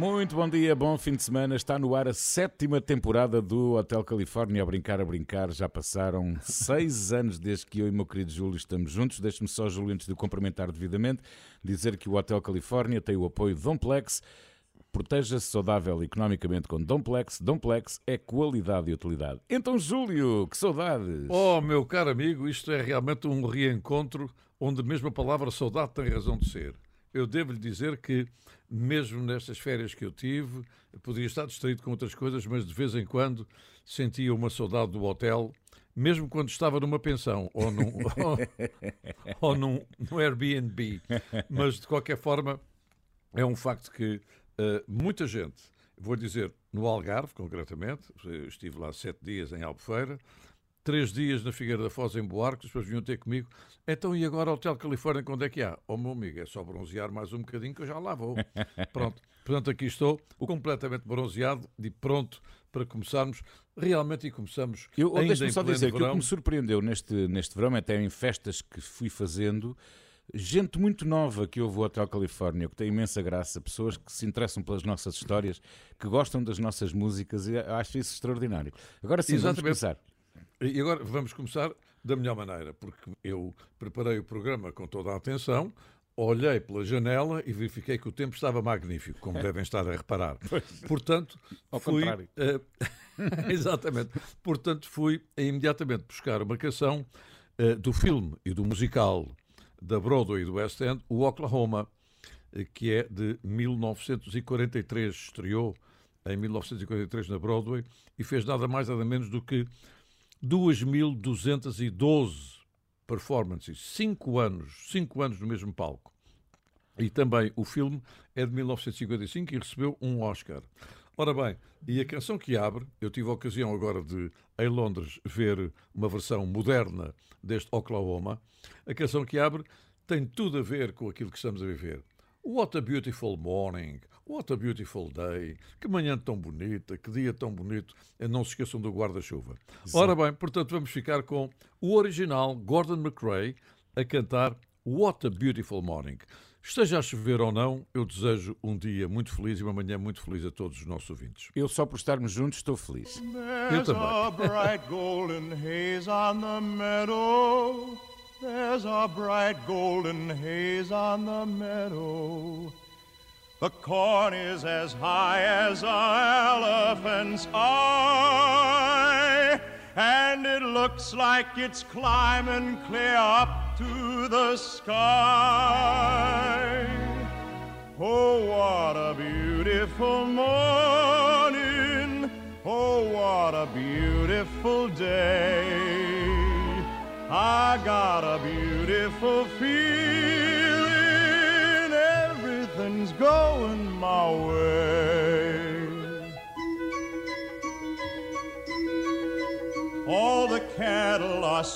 Muito bom dia, bom fim de semana. Está no ar a sétima temporada do Hotel Califórnia. A brincar, a brincar. Já passaram seis anos desde que eu e meu querido Júlio estamos juntos. Deixe-me só, Júlio, antes de o cumprimentar devidamente, dizer que o Hotel Califórnia tem o apoio de Domplex. Proteja-se saudável economicamente com Domplex. Domplex é qualidade e utilidade. Então, Júlio, que saudades! Oh, meu caro amigo, isto é realmente um reencontro onde mesmo a palavra saudade tem razão de ser. Eu devo-lhe dizer que, mesmo nestas férias que eu tive, poderia estar distraído com outras coisas, mas de vez em quando sentia uma saudade do hotel, mesmo quando estava numa pensão ou num, ou, ou num, num Airbnb. Mas, de qualquer forma, é um facto que Uh, muita gente, vou dizer no Algarve, concretamente, estive lá sete dias em Albufeira, três dias na Figueira da Foz em Buarque, depois vinham ter comigo. Então, e agora Hotel Califórnia, quando é que há? Oh, meu amigo, é só bronzear mais um bocadinho que eu já lá vou. Pronto, portanto, aqui estou, completamente bronzeado e pronto para começarmos realmente e começamos eu, ainda Deixa-me só dizer verão. que o que me surpreendeu neste, neste verão, até em festas que fui fazendo, gente muito nova que ouve o Hotel Califórnia, que tem imensa graça, pessoas que se interessam pelas nossas histórias, que gostam das nossas músicas, e acho isso extraordinário. Agora sim, Exatamente. vamos começar. E agora vamos começar da melhor maneira, porque eu preparei o programa com toda a atenção, olhei pela janela e verifiquei que o tempo estava magnífico, como devem estar a reparar. Portanto, Ao fui. Contrário. Uh, exatamente. Portanto, fui imediatamente buscar uma canção uh, do filme e do musical da Broadway e do West End, o Oklahoma, eh, que é de 1943, estreou em 1943 na Broadway e fez nada mais nada menos do que 2.212 performances, cinco anos, cinco anos no mesmo palco. E também o filme é de 1955 e recebeu um Oscar. Ora bem, e a canção que abre, eu tive a ocasião agora de, em Londres, ver uma versão moderna deste Oklahoma. A canção que abre tem tudo a ver com aquilo que estamos a viver. What a beautiful morning, what a beautiful day, que manhã tão bonita, que dia tão bonito. Não se esqueçam do guarda-chuva. Ora bem, portanto, vamos ficar com o original Gordon McRae a cantar What a Beautiful Morning. Esteja a chover ou não, eu desejo um dia muito feliz e uma manhã muito feliz a todos os nossos ouvintes. Eu só por estarmos juntos estou feliz. Eu também. a bright golden haze on the meadow. There's a bright golden haze on the meadow. The corn is as high as an elephant's eye, and it looks like it's climbing clear up to the sky. Oh, what a beautiful morning. Oh, what a beautiful day. I got a beautiful feeling.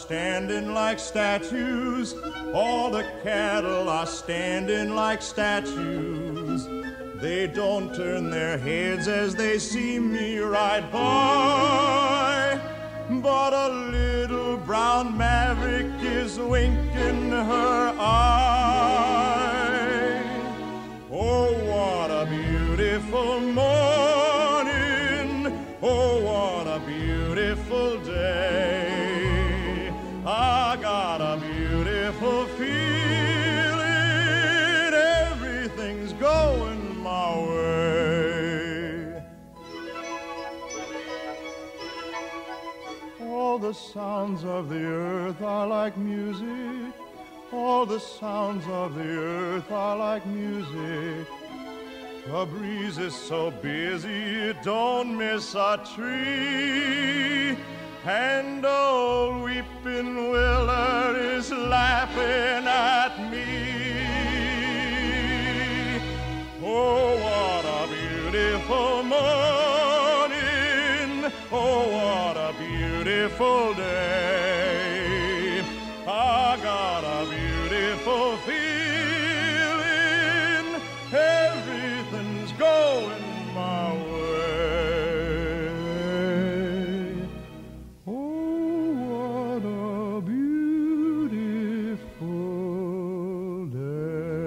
Standing like statues. All the cattle are standing like statues. They don't turn their heads as they see me ride by. But a little brown maverick is winking her eye. Oh, what a beautiful morning. Sounds of the earth are like music. All the sounds of the earth are like music. The breeze is so busy it don't miss a tree. And old weeping willow is laughing at me. Oh, what a beautiful morning. Oh, what a beautiful day. I got a beautiful feeling. Everything's going my way. Oh, what a beautiful day.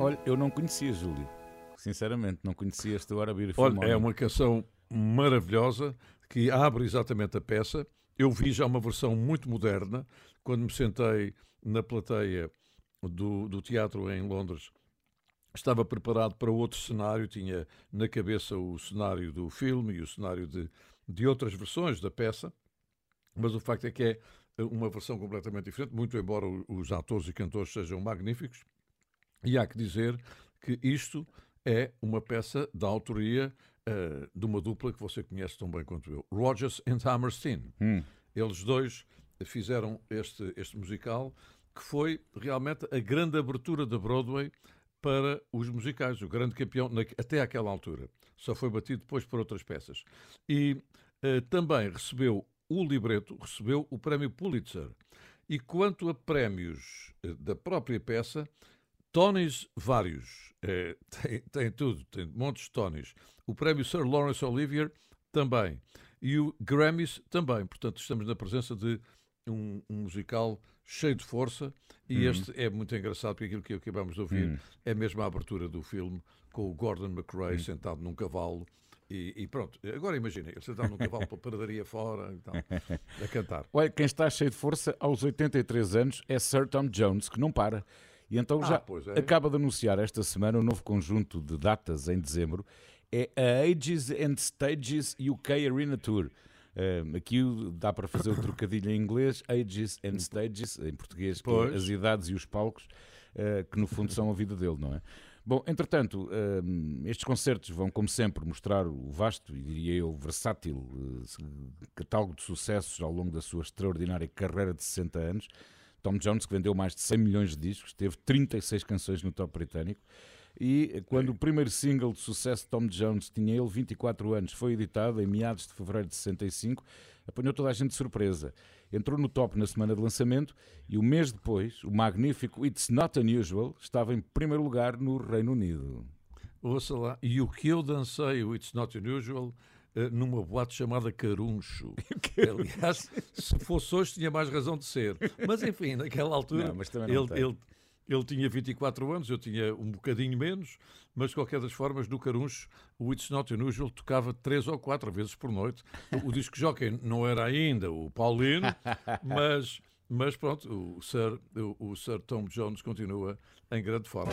Olha, eu não conhecia, Júlio. Sinceramente, não conhecia este What a Beautiful Olha, é uma canção maravilhosa que abre exatamente a peça. Eu vi já uma versão muito moderna quando me sentei na plateia do, do teatro em Londres. Estava preparado para outro cenário, tinha na cabeça o cenário do filme e o cenário de, de outras versões da peça, mas o facto é que é uma versão completamente diferente, muito embora os atores e cantores sejam magníficos. E há que dizer que isto é uma peça da autoria uh, de uma dupla que você conhece tão bem quanto eu, Rogers and Hammerstein. Hum. Eles dois fizeram este, este musical que foi realmente a grande abertura da Broadway para os musicais, o grande campeão na, até aquela altura. Só foi batido depois por outras peças. E uh, também recebeu o libreto, recebeu o prémio Pulitzer. E quanto a prémios uh, da própria peça, Tonys vários. É, tem, tem, tudo, tem montes de Tonys. O prémio Sir Lawrence Olivier também. E o Grammys também. Portanto, estamos na presença de um, um musical cheio de força. E hum. este é muito engraçado, porque aquilo que acabamos de ouvir hum. é mesmo a abertura do filme, com o Gordon McRae hum. sentado num cavalo. E, e, pronto, agora imagina, ele sentado num cavalo para a paradaria fora, então, a cantar. Olha, quem está cheio de força aos 83 anos é Sir Tom Jones, que não para. E então ah, já é. acaba de anunciar esta semana um novo conjunto de datas em dezembro. É a Ages and Stages UK Arena Tour. Uh, aqui dá para fazer o trocadilho em inglês, Ages and Stages, em português, é as idades e os palcos, uh, que no fundo são a vida dele, não é? Bom, entretanto, uh, estes concertos vão, como sempre, mostrar o vasto e diria eu versátil catálogo de sucessos ao longo da sua extraordinária carreira de 60 anos. Tom Jones, que vendeu mais de 100 milhões de discos, teve 36 canções no top britânico. E quando o primeiro single de sucesso de Tom Jones tinha ele 24 anos, foi editado em meados de fevereiro de 65, apanhou toda a gente de surpresa. Entrou no top na semana de lançamento e um mês depois, o magnífico It's Not Unusual estava em primeiro lugar no Reino Unido. Ouça lá, e o que eu dancei, o It's Not Unusual, numa boate chamada Caruncho. Aliás, se fosse hoje tinha mais razão de ser. Mas enfim, naquela altura não, ele, ele, ele tinha 24 anos, eu tinha um bocadinho menos, mas de qualquer das formas, no Caruncho, o It's Not Unusual tocava três ou quatro vezes por noite. O, o disco jockey não era ainda o Paulino, mas, mas pronto, o Sir, o, o Sir Tom Jones continua em grande forma.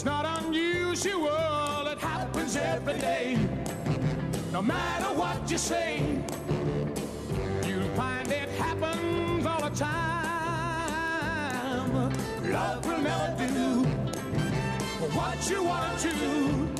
it's not unusual, it happens every day. No matter what you say, you'll find it happens all the time. Love will never do what you wanna do.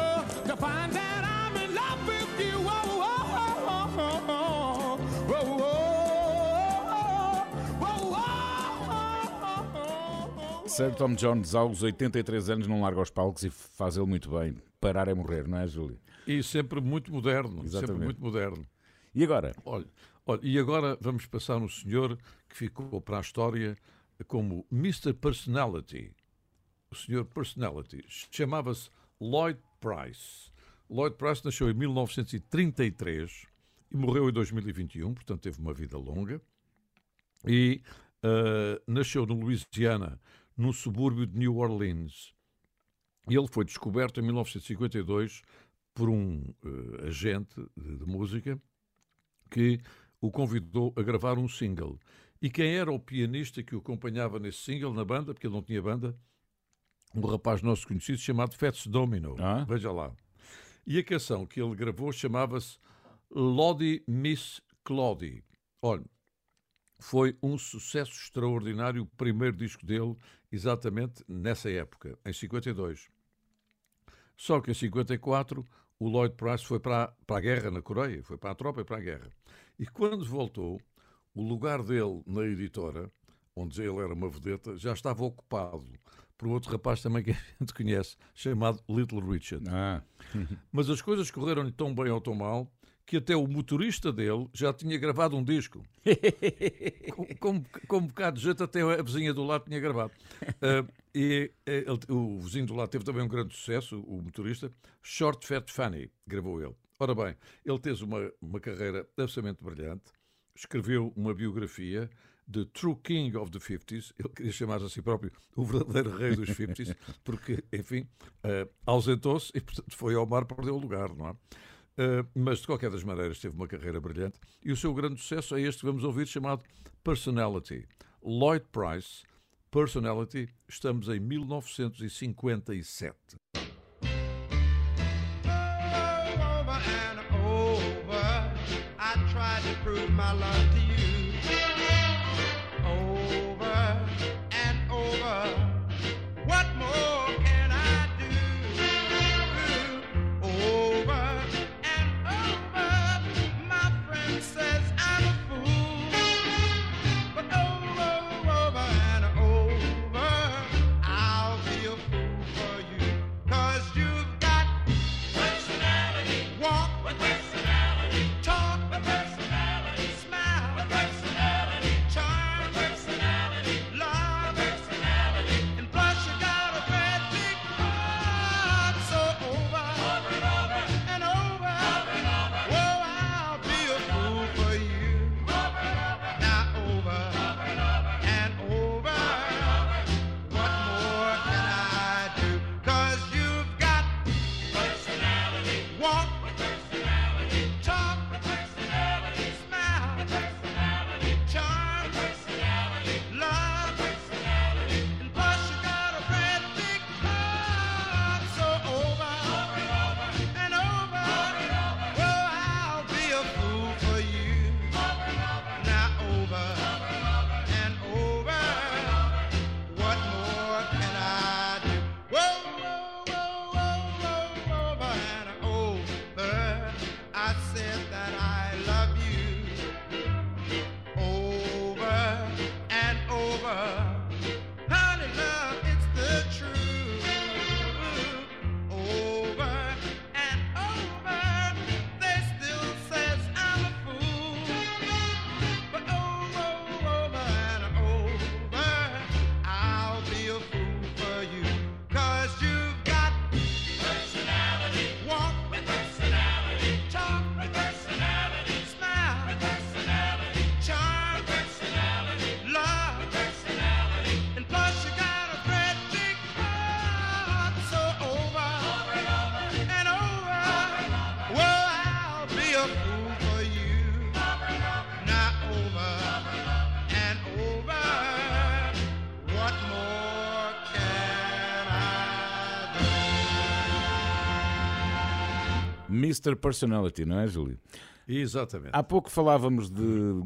Tom Jones, aos 83 anos, não larga os palcos e faz ele muito bem. Parar é morrer, não é, Júlio? E sempre muito moderno. Exatamente. Sempre muito moderno. E agora? Olha, olha, e agora vamos passar no senhor que ficou para a história como Mr. Personality. O senhor Personality chamava-se Lloyd Price. Lloyd Price nasceu em 1933 e morreu em 2021, portanto teve uma vida longa. E uh, nasceu no Louisiana, num subúrbio de New Orleans. Ele foi descoberto em 1952 por um uh, agente de, de música que o convidou a gravar um single. E quem era o pianista que o acompanhava nesse single na banda, porque ele não tinha banda, um rapaz nosso conhecido chamado Fats Domino. Ah? Veja lá. E a canção que ele gravou chamava-se Lodi Miss Claudie. Olha, foi um sucesso extraordinário o primeiro disco dele, exatamente nessa época, em 52. Só que em 54 o Lloyd Price foi para, para a guerra na Coreia, foi para a tropa e para a guerra. E quando voltou, o lugar dele na editora, onde ele era uma vedeta, já estava ocupado por outro rapaz também que a gente conhece, chamado Little Richard. Ah. Mas as coisas correram-lhe tão bem ou tão mal que até o motorista dele já tinha gravado um disco. com, com, com um bocado de jeito, até a vizinha do lado tinha gravado. Uh, e uh, ele, o vizinho do lado teve também um grande sucesso, o motorista. Short Fat Funny, gravou ele. Ora bem, ele teve uma, uma carreira absolutamente brilhante, escreveu uma biografia de True King of the 50s, ele queria chamar-se a si próprio o verdadeiro rei dos 50s, porque, enfim, uh, ausentou-se e, portanto, foi ao mar, perdeu o lugar, não é? Uh, mas de qualquer das maneiras teve uma carreira brilhante e o seu grande sucesso é este que vamos ouvir chamado Personality. Lloyd Price, Personality, estamos em 1957. Over and over, I tried to prove my love to Mr. Personality, não é, Júlio? Exatamente. Há pouco falávamos de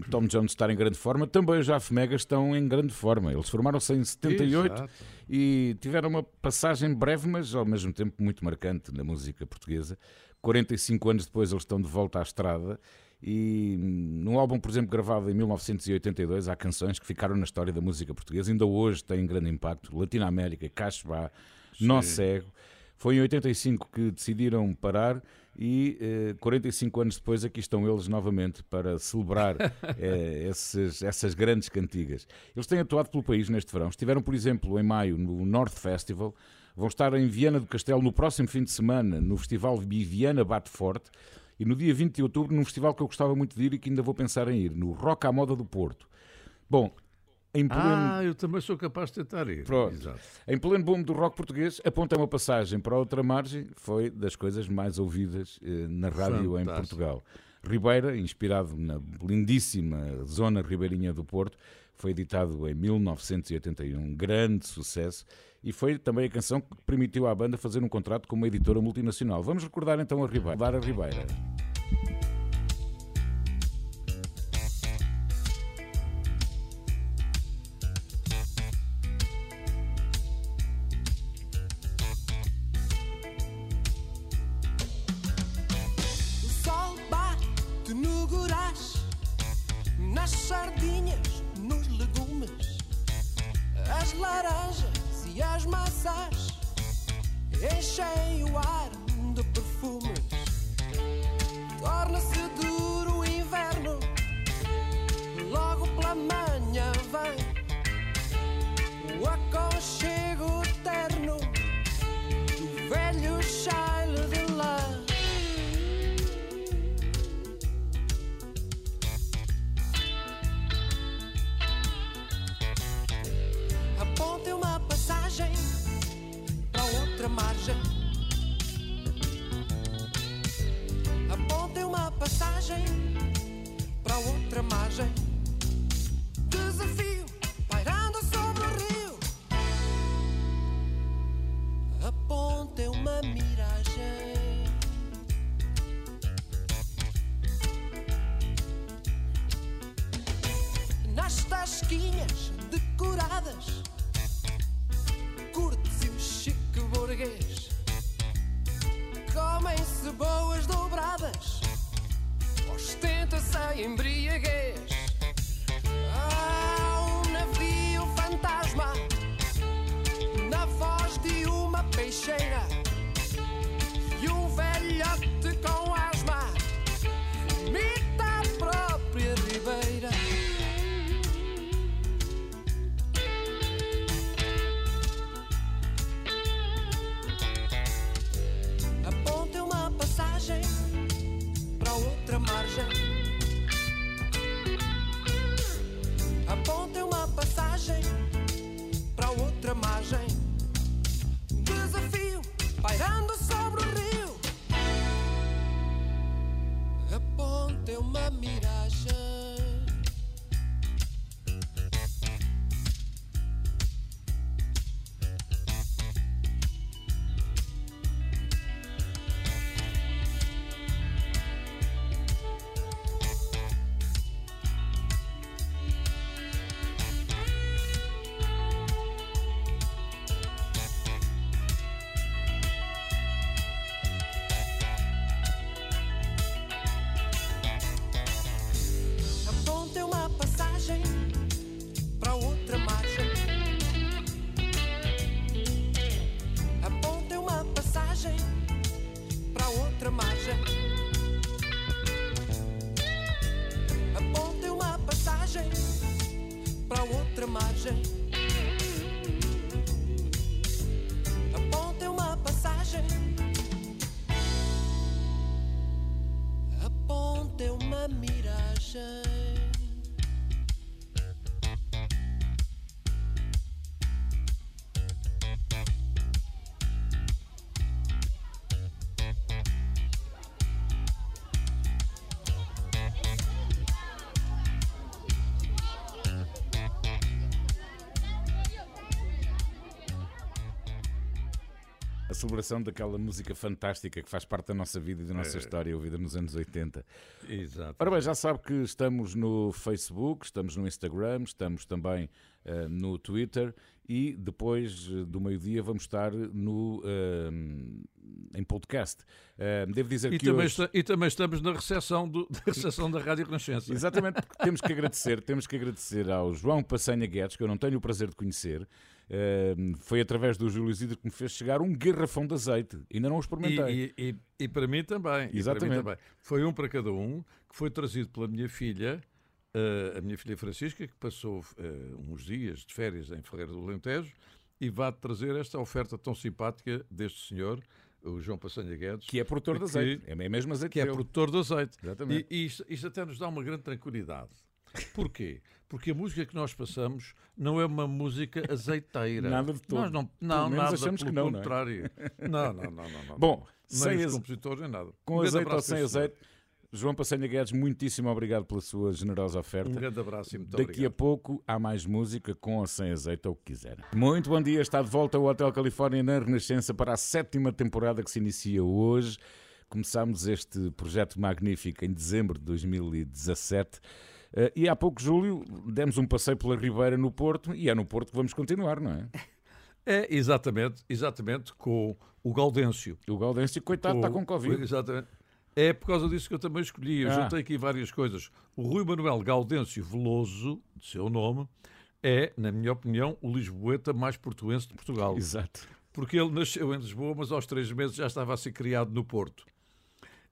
Tom Jones estar em grande forma, também os Jaf Mega estão em grande forma. Eles formaram-se em 78 Exato. e tiveram uma passagem breve, mas ao mesmo tempo muito marcante na música portuguesa. 45 anos depois eles estão de volta à estrada e num álbum, por exemplo, gravado em 1982, há canções que ficaram na história da música portuguesa, ainda hoje têm grande impacto. Latinoamérica, Cachebá, Nó Cego. Foi em 85 que decidiram parar e eh, 45 anos depois aqui estão eles novamente para celebrar eh, esses, essas grandes cantigas. Eles têm atuado pelo país neste verão. Estiveram, por exemplo, em maio no North Festival, vão estar em Viana do Castelo no próximo fim de semana no Festival Viana Bate Forte e no dia 20 de outubro num festival que eu gostava muito de ir e que ainda vou pensar em ir, no Rock à Moda do Porto. Bom, em pleno... Ah, eu também sou capaz de tentar ir. Pronto. Exato. Em pleno boom do rock português, aponta uma passagem para outra margem, foi das coisas mais ouvidas eh, na rádio Fantástico. em Portugal. Ribeira, inspirado na lindíssima zona ribeirinha do Porto, foi editado em 1981, grande sucesso, e foi também a canção que permitiu à banda fazer um contrato com uma editora multinacional. Vamos recordar então a Ribeira. A Ribeira. Celebração daquela música fantástica que faz parte da nossa vida e da nossa é. história, ouvida nos anos 80. Exato. Ora bem, já sabe que estamos no Facebook, estamos no Instagram, estamos também uh, no Twitter e depois do meio-dia vamos estar no, uh, em podcast. Uh, devo dizer e que também, hoje... está, e também estamos na recepção, do, da recepção da Rádio Renascença. Exatamente, porque temos que agradecer, temos que agradecer ao João Passanha Guedes, que eu não tenho o prazer de conhecer. Uh, foi através do Júlio Isidro que me fez chegar um garrafão de azeite. Ainda não o experimentei. E, e, e para mim também. Exatamente. Mim também. Foi um para cada um, que foi trazido pela minha filha, uh, a minha filha Francisca, que passou uh, uns dias de férias em Ferreira do Alentejo, e vai trazer esta oferta tão simpática deste senhor, o João Passanha Guedes. Que é produtor de azeite. é mesmo azeite. Que é produtor de azeite. Exatamente. E, e isto, isto até nos dá uma grande tranquilidade. Porquê? Porque a música que nós passamos não é uma música azeiteira. Nada de todo. Nós não, não nada, achamos pelo que não, contrário. Não, não, não, não, não. Bom, nem sem os compositores nem nada. com um azeite ou sem azeite, João Passanha Guedes, muitíssimo obrigado pela sua generosa oferta. Um grande abraço e muito Daqui obrigado. a pouco há mais música com ou sem azeite ou o que quiser. Muito bom dia, está de volta ao Hotel Califórnia na Renascença para a sétima temporada que se inicia hoje. Começámos este projeto magnífico em dezembro de 2017. Uh, e há pouco, Júlio, demos um passeio pela Ribeira no Porto e é no Porto que vamos continuar, não é? É, exatamente, exatamente, com o Gaudêncio. O Gaudêncio, coitado, está com Covid. Exatamente. É por causa disso que eu também escolhi. Eu Ah. juntei aqui várias coisas. O Rui Manuel Gaudêncio Veloso, de seu nome, é, na minha opinião, o lisboeta mais portuense de Portugal. Exato. Porque ele nasceu em Lisboa, mas aos três meses já estava a ser criado no Porto.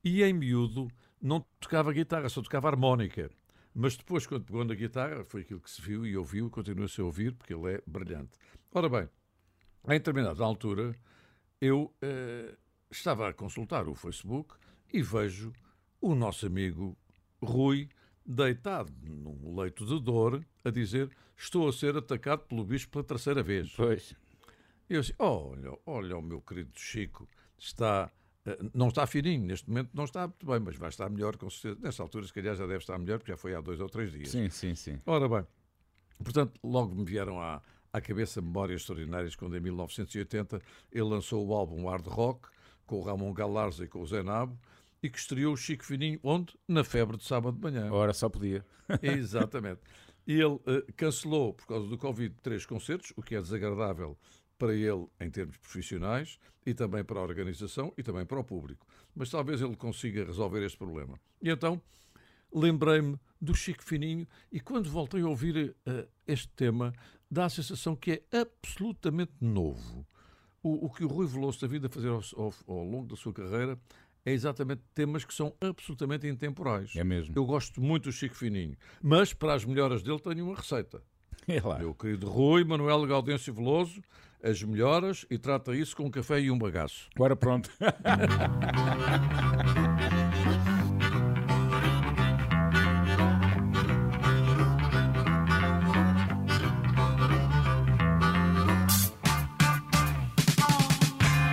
E em miúdo não tocava guitarra, só tocava harmónica. Mas depois, quando pegou na guitarra, foi aquilo que se viu e ouviu, e continua-se a ouvir, porque ele é brilhante. Ora bem, em determinada altura, eu eh, estava a consultar o Facebook e vejo o nosso amigo Rui deitado num leito de dor a dizer estou a ser atacado pelo bicho pela terceira vez. Pois. Eu disse, olha, olha o meu querido Chico, está, não está fininho, neste momento não está muito bem, mas vai estar melhor com certeza. Nessa altura, se calhar, já deve estar melhor, porque já foi há dois ou três dias. Sim, sim, sim. Ora bem, portanto, logo me vieram à, à cabeça memórias extraordinárias quando, em 1980, ele lançou o álbum Hard Rock, com o Ramon Galarza e com o Zé Nabo, e que estreou o Chico Fininho, onde? Na febre de sábado de manhã. Ora, só podia. Exatamente. E ele eh, cancelou, por causa do Covid, três concertos, o que é desagradável para ele em termos profissionais e também para a organização e também para o público. Mas talvez ele consiga resolver este problema. E então lembrei-me do Chico Fininho e quando voltei a ouvir eh, este tema, dá a sensação que é absolutamente novo. O, o que o Rui Veloso tem vindo a fazer ao, ao- ao longo da sua carreira é exatamente temas que são absolutamente intemporais. É mesmo. Eu gosto muito do Chico Fininho, mas para as melhoras dele tenho uma receita. É lá. Meu querido Rui Manuel Gaudêncio Veloso, as melhoras e trata isso com um café e um bagaço. Ora, pronto.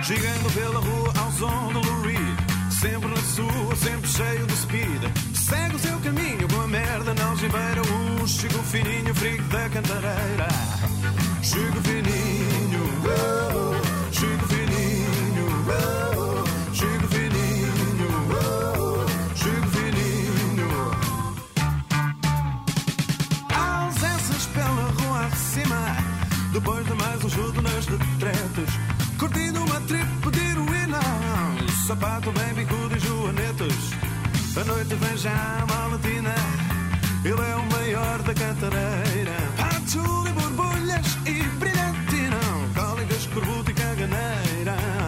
Chegando pela rua ao som do Lou Reed Sempre na sua, sempre cheio de speed Segue o seu caminho com a merda não gibeira O Chico Fininho, frigo da cantareira Chico Fininho, Chico Fininho, Chico Fininho, Chico Fininho ausências pela rua acima. Depois de mais um chuto nas retretas, curtindo uma trip de heroína. Sapato bem bicudo e joanetas. A noite vem já a maletina. Ele é o maior da cantareira. Pato e borbulhas e brilhantina. Cólicas, corbuto e caganeira.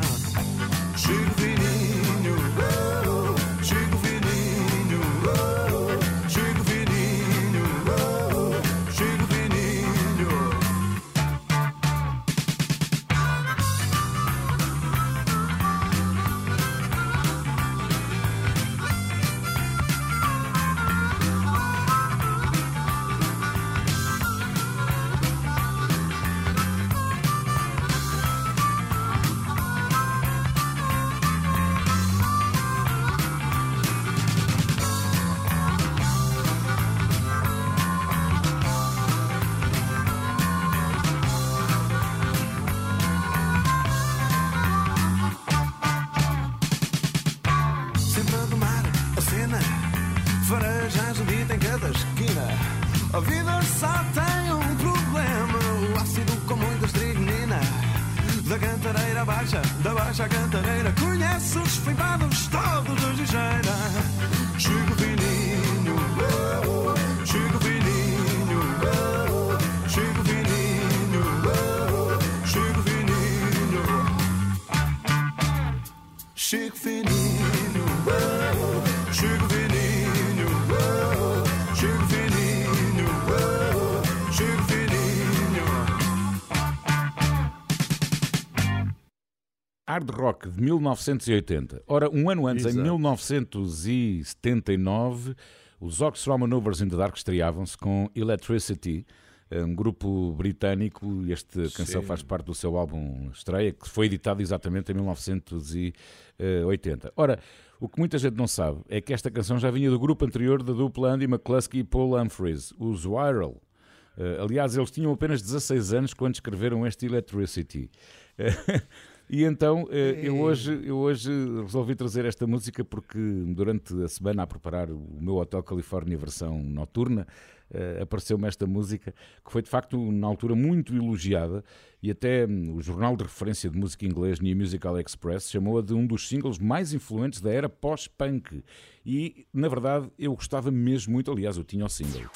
Hard Rock de 1980. Ora, um ano antes, em Exato. 1979, os Ox Manovers in the Dark estreavam-se com Electricity, um grupo britânico. Esta canção Sim. faz parte do seu álbum estreia, que foi editado exatamente em 1980. Ora, o que muita gente não sabe é que esta canção já vinha do grupo anterior da dupla Andy McCluskey e Paul Humphries, os Viral. Eh, aliás, eles tinham apenas 16 anos quando escreveram este Electricity. E então eh, eu hoje, eu hoje resolvi trazer esta música porque durante a semana a preparar o meu Hotel Califórnia versão noturna eh, apareceu-me esta música que foi de facto na altura muito elogiada e até hum, o jornal de referência de música inglês New Musical Express chamou-a de um dos singles mais influentes da era pós-punk e na verdade eu gostava mesmo muito, aliás eu tinha o single.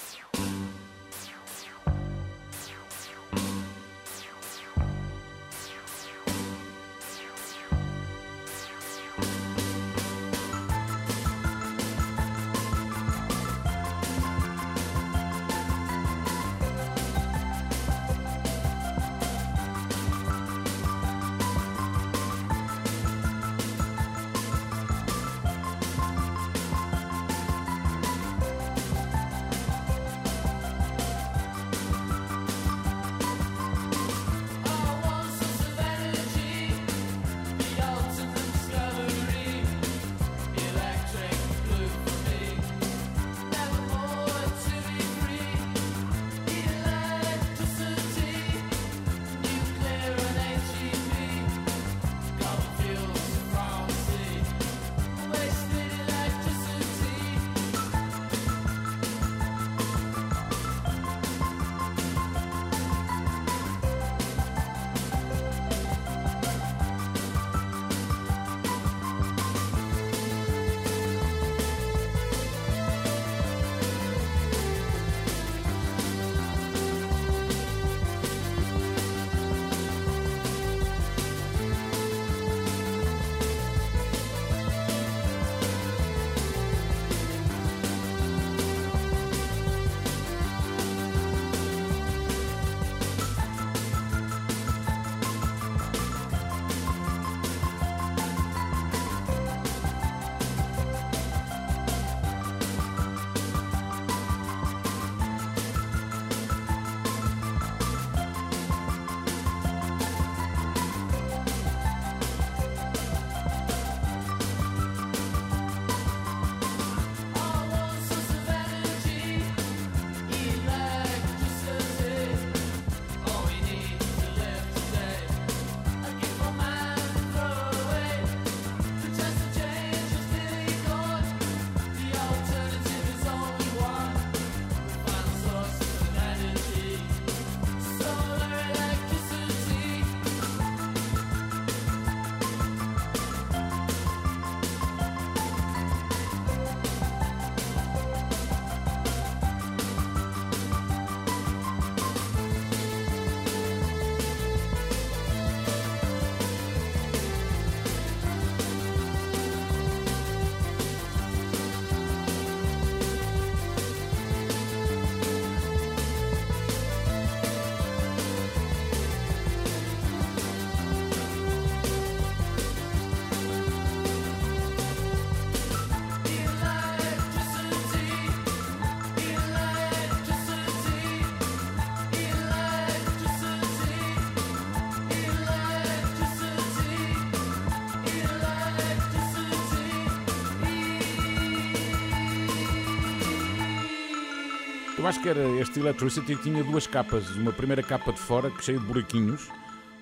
Eu acho que era este Electricity que tinha duas capas. Uma primeira capa de fora, que cheia de buraquinhos,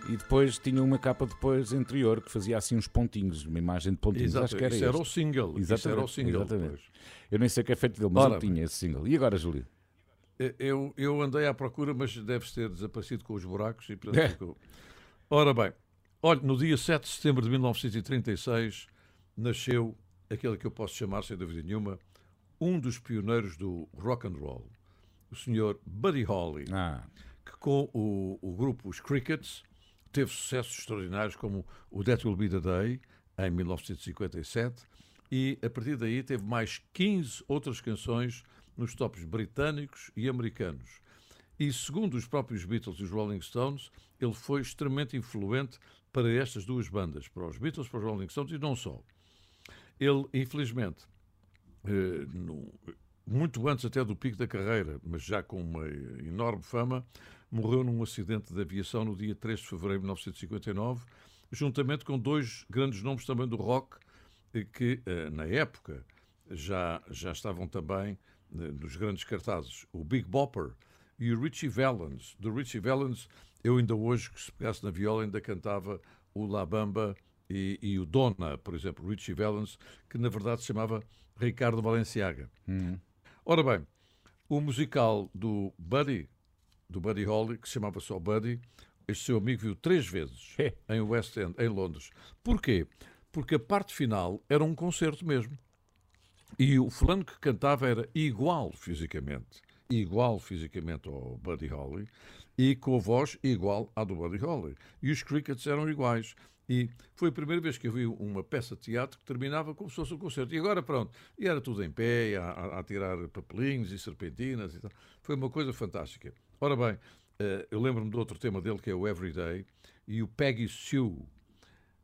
e depois tinha uma capa depois interior, que fazia assim uns pontinhos, uma imagem de pontinhos. Exato, acho que era isso era este. o single. Isso era o single. exatamente. pois. Eu nem sei o que é feito dele, mas Ora ele tinha esse single. E agora, Júlio? Eu, eu andei à procura, mas deve ter desaparecido com os buracos e portanto ficou. Ora bem, Olha, no dia 7 de setembro de 1936 nasceu aquele que eu posso chamar, sem dúvida nenhuma, um dos pioneiros do rock and roll, o senhor Buddy Holly, Ah, que com o, o grupo Os Crickets teve sucessos extraordinários como o That Will Be the Day, em 1957, e a partir daí teve mais 15 outras canções nos tops britânicos e americanos. E segundo os próprios Beatles e os Rolling Stones, ele foi extremamente influente para estas duas bandas, para os Beatles, para os Rolling Stones e não só. Ele, infelizmente, eh, no- muito antes até do pico da carreira, mas já com uma enorme fama, morreu num acidente de aviação no dia 3 de fevereiro de 1959, juntamente com dois grandes nomes também do rock, eh, que eh, na época já, já estavam também eh, nos grandes cartazes, o Big Bopper e o Richie Valens. Do Richie Valens, eu ainda hoje, que se pegasse na viola, ainda cantava o La Bamba e, e o Donna, por exemplo, Richie Valens, que na verdade se chamava Ricardo Valenciaga. Ora bem, o musical do Buddy, do Buddy Holly, que se chamava só Buddy, este seu amigo viu três vezes É. em West End, em Londres. Porquê? Porque a parte final era um concerto mesmo. E o fulano que cantava era igual fisicamente, igual fisicamente ao Buddy Holly e com a voz igual à do Buddy Holly. E os Crickets eram iguais. E foi a primeira vez que eu vi uma peça de teatro que terminava como se fosse um concerto. E agora, pronto, e era tudo em pé, a, a- a tirar papelinhos e serpentinas e tal. Foi uma coisa fantástica. Ora bem, eh, eu lembro-me de outro tema dele que é o Everyday e o Peggy Sue.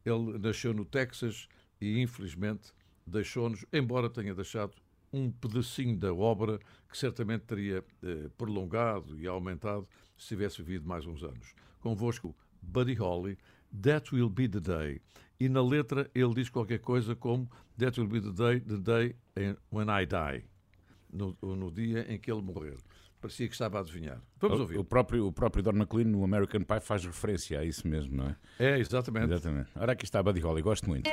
Ele nasceu no Texas e, infelizmente, deixou-nos, embora tenha deixado um pedacinho da obra que certamente teria eh, prolongado e aumentado se tivesse vivido mais uns anos. Convosco, Buddy Holly, That Will Be the Day. E na letra ele diz qualquer coisa como That will be the day, the day when I die. No, no dia em que ele morrer. Parecia que estava a adivinhar. Vamos o, ouvir. o próprio, o próprio Don McLean no American Pie faz referência a isso mesmo, não é? É, exatamente. Exatamente. Ora, aqui está Buddy Holly, gosto muito.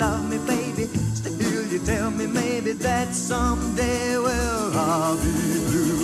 Love me, baby. Still, you tell me maybe that someday, well, I'll be blue.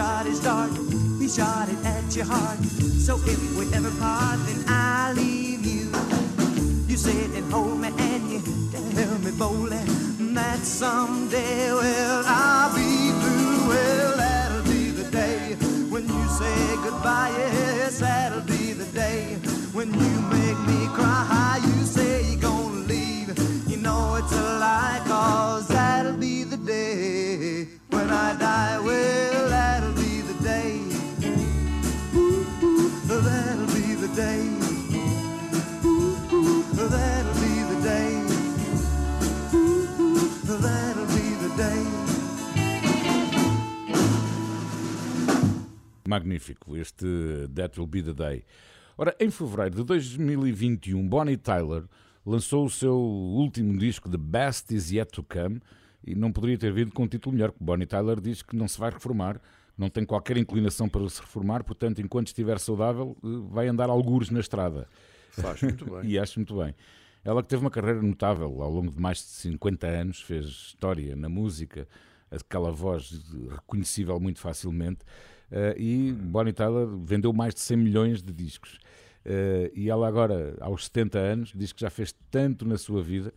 Shot his dart, he shot it at your heart. So if we ever part, then I'll leave you. You sit and hold me and you tell me boldly that someday, well, I'll be through. Well, that'll be the day when you say goodbye. Yes, that'll be the day when you make me cry. You say you're gonna leave. You know it's a lie, cause that'll be the day when I die. Well, that'll Magnífico, este That Will Be the Day. Ora, em fevereiro de 2021, Bonnie Tyler lançou o seu último disco, The Best Is Yet to Come, e não poderia ter vindo com um título melhor, porque Bonnie Tyler diz que não se vai reformar, não tem qualquer inclinação para se reformar, portanto, enquanto estiver saudável, eh, vai andar algures na estrada. Faz muito bem. E acho muito bem. Ela que teve uma carreira notável ao longo de mais de 50 anos, fez história na música, aquela voz reconhecível muito facilmente. Uh, e Bonnie Tyler vendeu mais de 100 milhões de discos. Uh, e ela agora, aos 70 anos, diz que já fez tanto na sua vida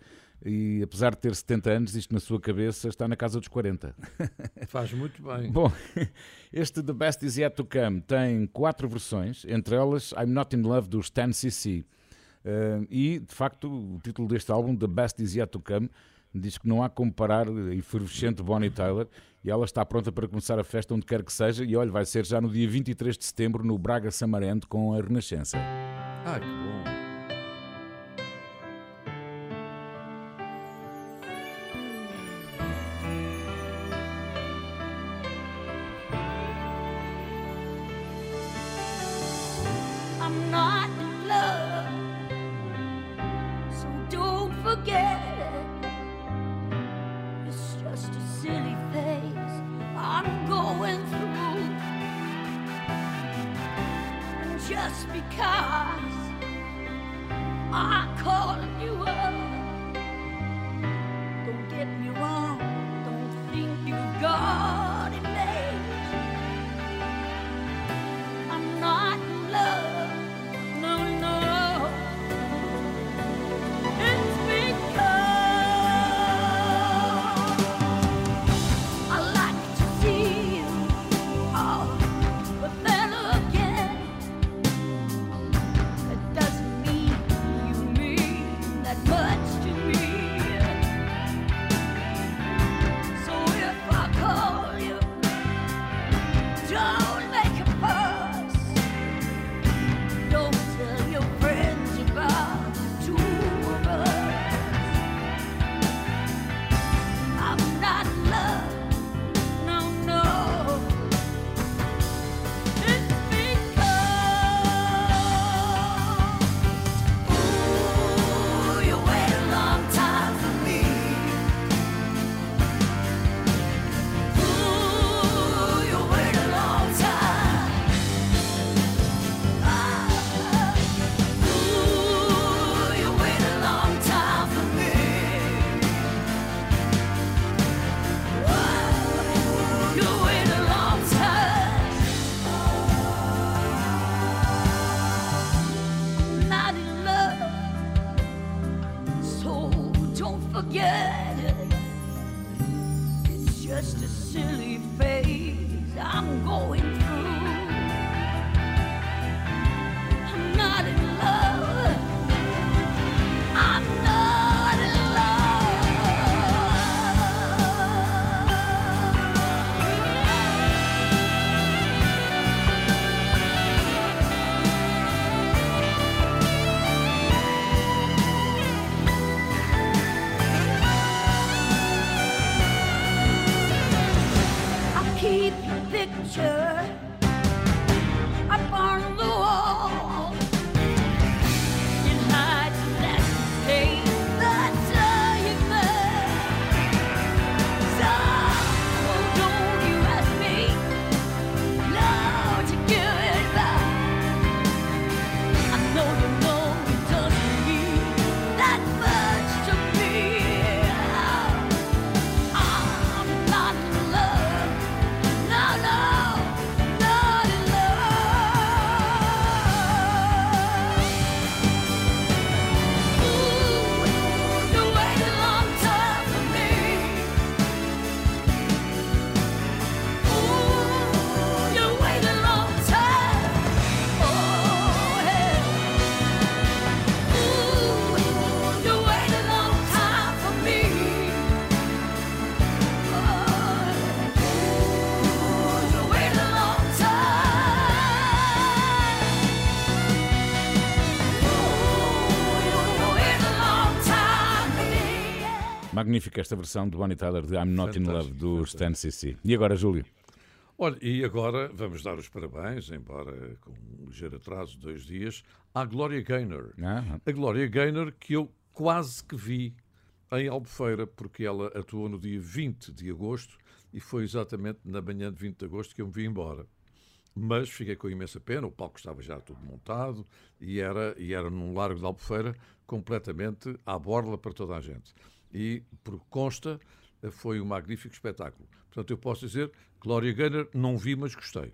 e apesar de ter 70 anos, isto na sua cabeça está na casa dos 40. Faz muito bem. Bom, este The Best Is Yet To Come tem quatro versões, entre elas I'm Not In Love dos 10cc. Uh, e, de facto, o título deste álbum, The Best Is Yet To Come, diz que não há como parar a efervescente Bonnie Tyler e ela está pronta para começar a festa onde quer que seja e olha, vai ser já no dia 23 de setembro no Braga Samarente com a Renascença. Ah, que bom. Magnífica esta versão de Bonnie Tyler de I'm Not in Love do Stan CC. E agora, Júlio? Olha, e agora vamos dar os parabéns, embora com um ligeiro atraso, dois dias, à Gloria Gaynor. Ah. A Gloria Gaynor que eu quase que vi em Albufeira, porque ela atuou no dia 20 de agosto e foi exatamente na manhã de 20 de agosto que eu me vi embora. Mas fiquei com imensa pena, o palco estava já tudo montado e era, e era num largo de Albufeira completamente à borla para toda a gente e, por consta, foi um magnífico espetáculo. Portanto, eu posso dizer, Gloria Gaynor não vi, mas gostei.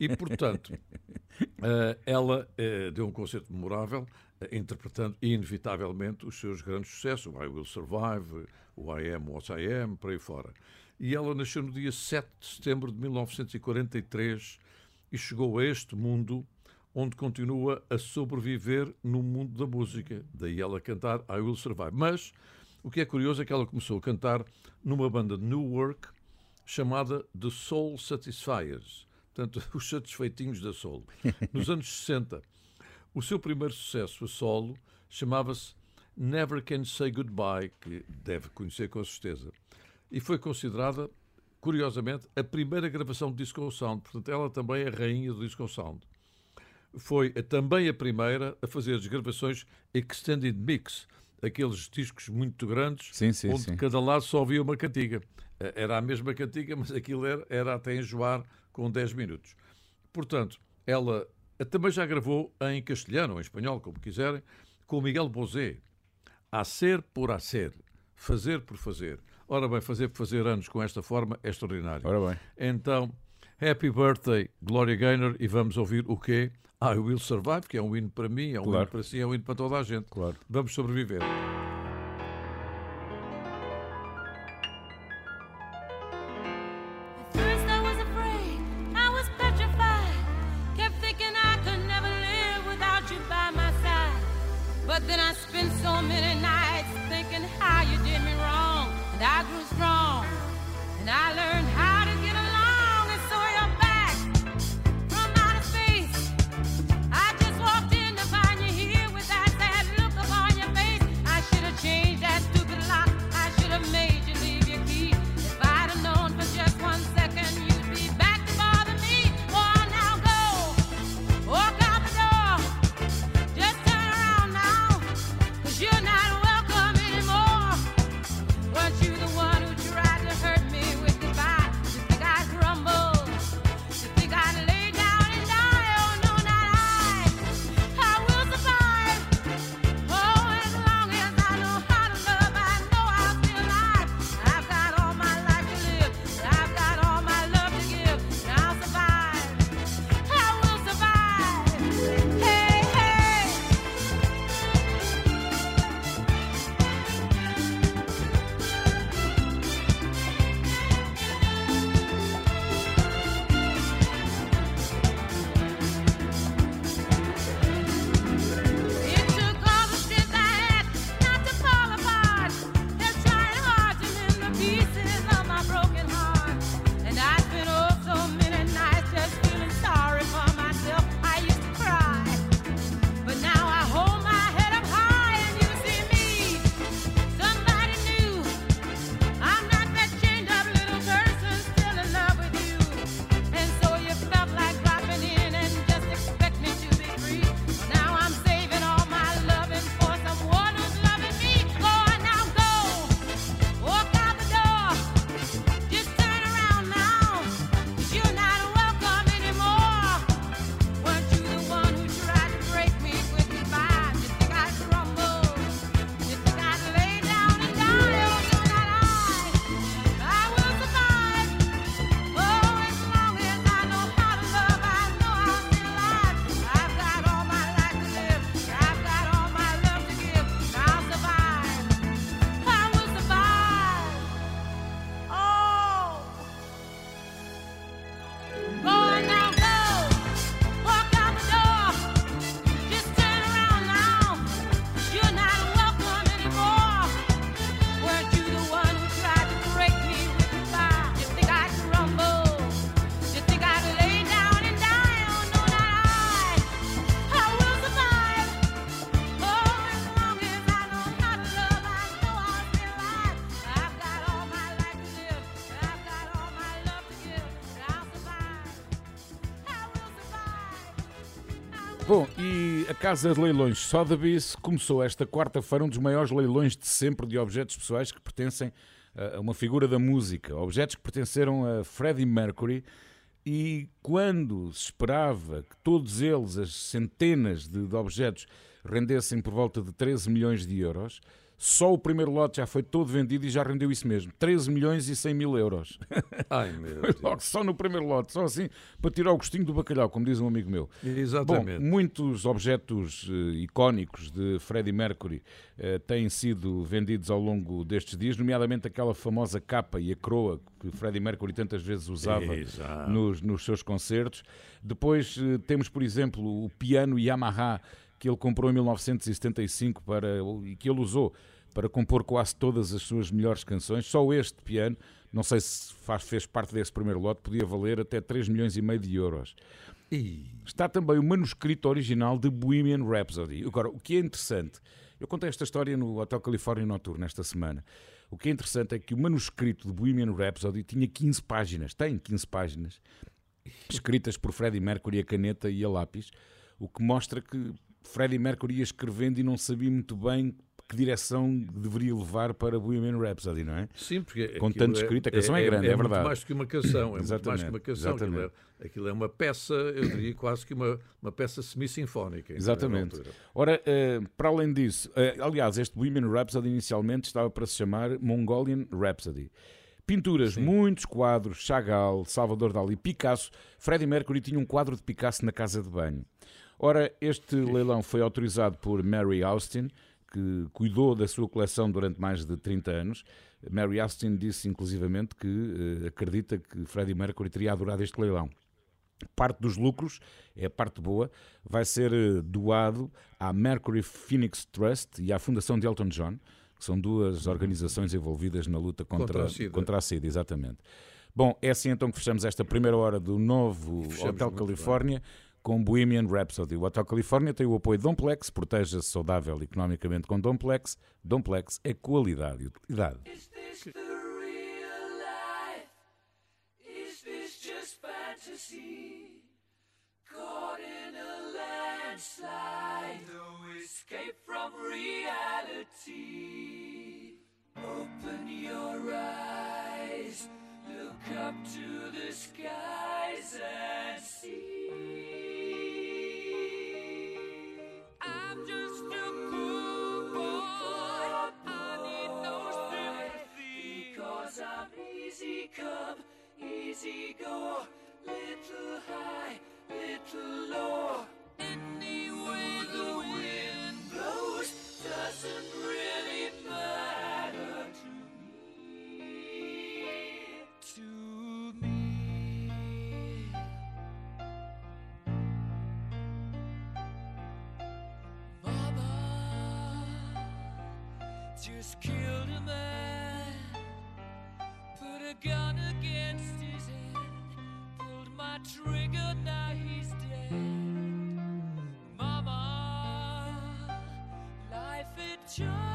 E, portanto, uh, ela uh, deu um concerto memorável, uh, interpretando inevitavelmente os seus grandes sucessos, o I Will Survive, o I Am What I Am, por aí fora. E ela nasceu no dia 7 de setembro de 1943 e chegou a este mundo onde continua a sobreviver no mundo da música. Daí ela cantar I Will Survive. Mas o que é curioso é que ela começou a cantar numa banda de New Work chamada The Soul Satisfiers. Portanto, os satisfeitinhos da soul. Nos anos 60, o seu primeiro sucesso a solo chamava-se Never Can Say Goodbye, que deve conhecer com certeza. E foi considerada, curiosamente, a primeira gravação de Disco Sound. Portanto, ela também é a rainha do Disco Sound. Foi também a primeira a fazer as gravações Extended Mix, aqueles discos muito grandes, sim, sim, onde sim. cada lado só havia uma cantiga. Era a mesma cantiga, mas aquilo era, era até enjoar com 10 minutos. Portanto, ela também já gravou em castelhano ou em espanhol, como quiserem, com Miguel Bosé. A ser por a ser, fazer por fazer. Ora bem, fazer por fazer anos com esta forma é extraordinário. Ora bem. Então, Happy Birthday, Gloria Gaynor, e vamos ouvir o quê? I Will Survive, que é um hino para mim, é um claro. hino para si, é um hino para toda a gente. Claro. Vamos sobreviver. Casa de Leilões Sotheby's começou esta quarta-feira um dos maiores leilões de sempre de objetos pessoais que pertencem a uma figura da música, objetos que pertenceram a Freddie Mercury. E quando se esperava que todos eles, as centenas de, de objetos, rendessem por volta de 13 milhões de euros, Só o primeiro lote já foi todo vendido e já rendeu isso mesmo. 13 milhões e 100 mil euros. Ai, meu Deus. logo só no primeiro lote, só assim, para tirar o gostinho do bacalhau, como diz um amigo meu. Exatamente. Bom, muitos objetos eh, icónicos de Freddie Mercury eh, têm sido vendidos ao longo destes dias, nomeadamente aquela famosa capa e a coroa que Freddie Mercury tantas vezes usava Exato. nos, nos seus concertos. Depois eh, temos, por exemplo, o piano Yamaha que ele comprou em 1975 para, e que ele usou para compor quase todas as suas melhores canções. Só este piano, não sei se faz, fez parte desse primeiro lote, podia valer até 3 milhões e meio de euros. Ih, Está também o manuscrito original de Bohemian Rhapsody. Agora, o que é interessante, eu contei esta história no Hotel California Noturno esta semana. O que é interessante é que o manuscrito de Bohemian Rhapsody tinha 15 páginas, tem 15 páginas, escritas por Freddie Mercury a caneta e a lápis, o que mostra que Freddie Mercury ia escrevendo e não sabia muito bem que direção deveria levar para Bohemian Rhapsody, não é? Sim, porque Com tanto escrito, a canção é grande, é muito verdade. mais do que uma canção, é muito mais que uma canção. Aquilo é, aquilo é uma peça, eu diria quase que uma, uma peça semi-sinfónica. Exatamente. Ora, eh, para além disso, eh, aliás, este Bohemian Rhapsody inicialmente estava para se chamar Mongolian Rhapsody. Pinturas, muitos quadros, Chagall, Salvador Dali, Picasso. Freddie Mercury tinha um quadro de Picasso na casa de banho. Ora, este leilão foi autorizado por Mary Austin, que cuidou da sua coleção durante mais de 30 anos. Mary Austin disse inclusivamente que eh, acredita que Freddie Mercury teria adorado este leilão parte dos lucros, é a parte boa, vai ser eh, doado à Mercury Phoenix Trust e à Fundação de Elton John, que são duas organizações envolvidas na luta contra, Contra a SIDA. contra a SIDA, exatamente. Bom, é assim então que fechamos esta primeira hora do novo Hotel Califórnia com Bohemian Rhapsody. O Hotel Califórnia tem o apoio de Domplex, proteja-se saudável economicamente com Domplex. Domplex é qualidade e utilidade. Open your eyes, look up to the skies and see. Easy go. Little high, little low. Any way the wind blows doesn't really matter to me. To me. Mama just killed a man, put a gun against pulled my trigger, now he's dead. Mama, life had just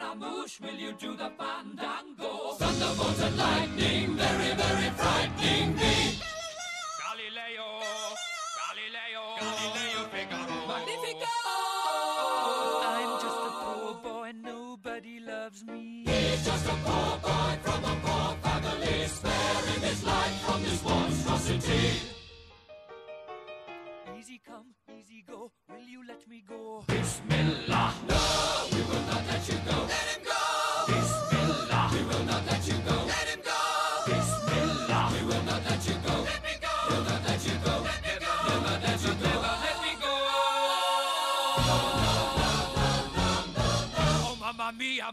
Scaramouche, will you do the fandango? Thunderbolt and lightning, very, very frightening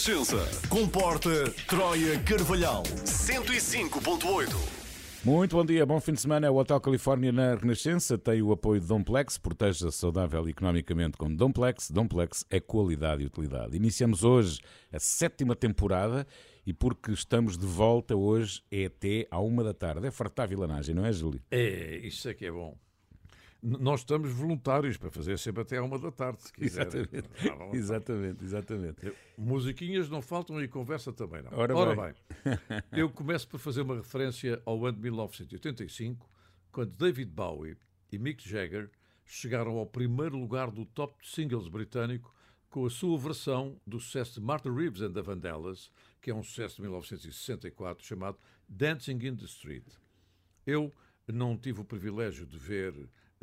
Renascença. Comporta Troia Carvalhal. 105.8. Muito bom dia, bom fim de semana. É o Hotel Califórnia na Renascença. Tem o apoio de Domplex. Proteja-se saudável e economicamente com Domplex. Domplex é qualidade e utilidade. Iniciamos hoje a sétima temporada e porque estamos de volta hoje é até à uma da tarde. É fartar a vilanagem, não é, Júlio? É, isso é que é bom. Nós estamos voluntários para fazer sempre até à uma da tarde, se quiser. Exatamente. Exatamente, exatamente. Musiquinhas não faltam e conversa também não. Ora bem, eu começo por fazer uma referência ao ano de 1985, quando David Bowie e Mick Jagger chegaram ao primeiro lugar do top singles britânico com a sua versão do sucesso de Martha Reeves and the Vandellas, que é um sucesso de 1964 chamado Dancing in the Street. Eu não tive o privilégio de ver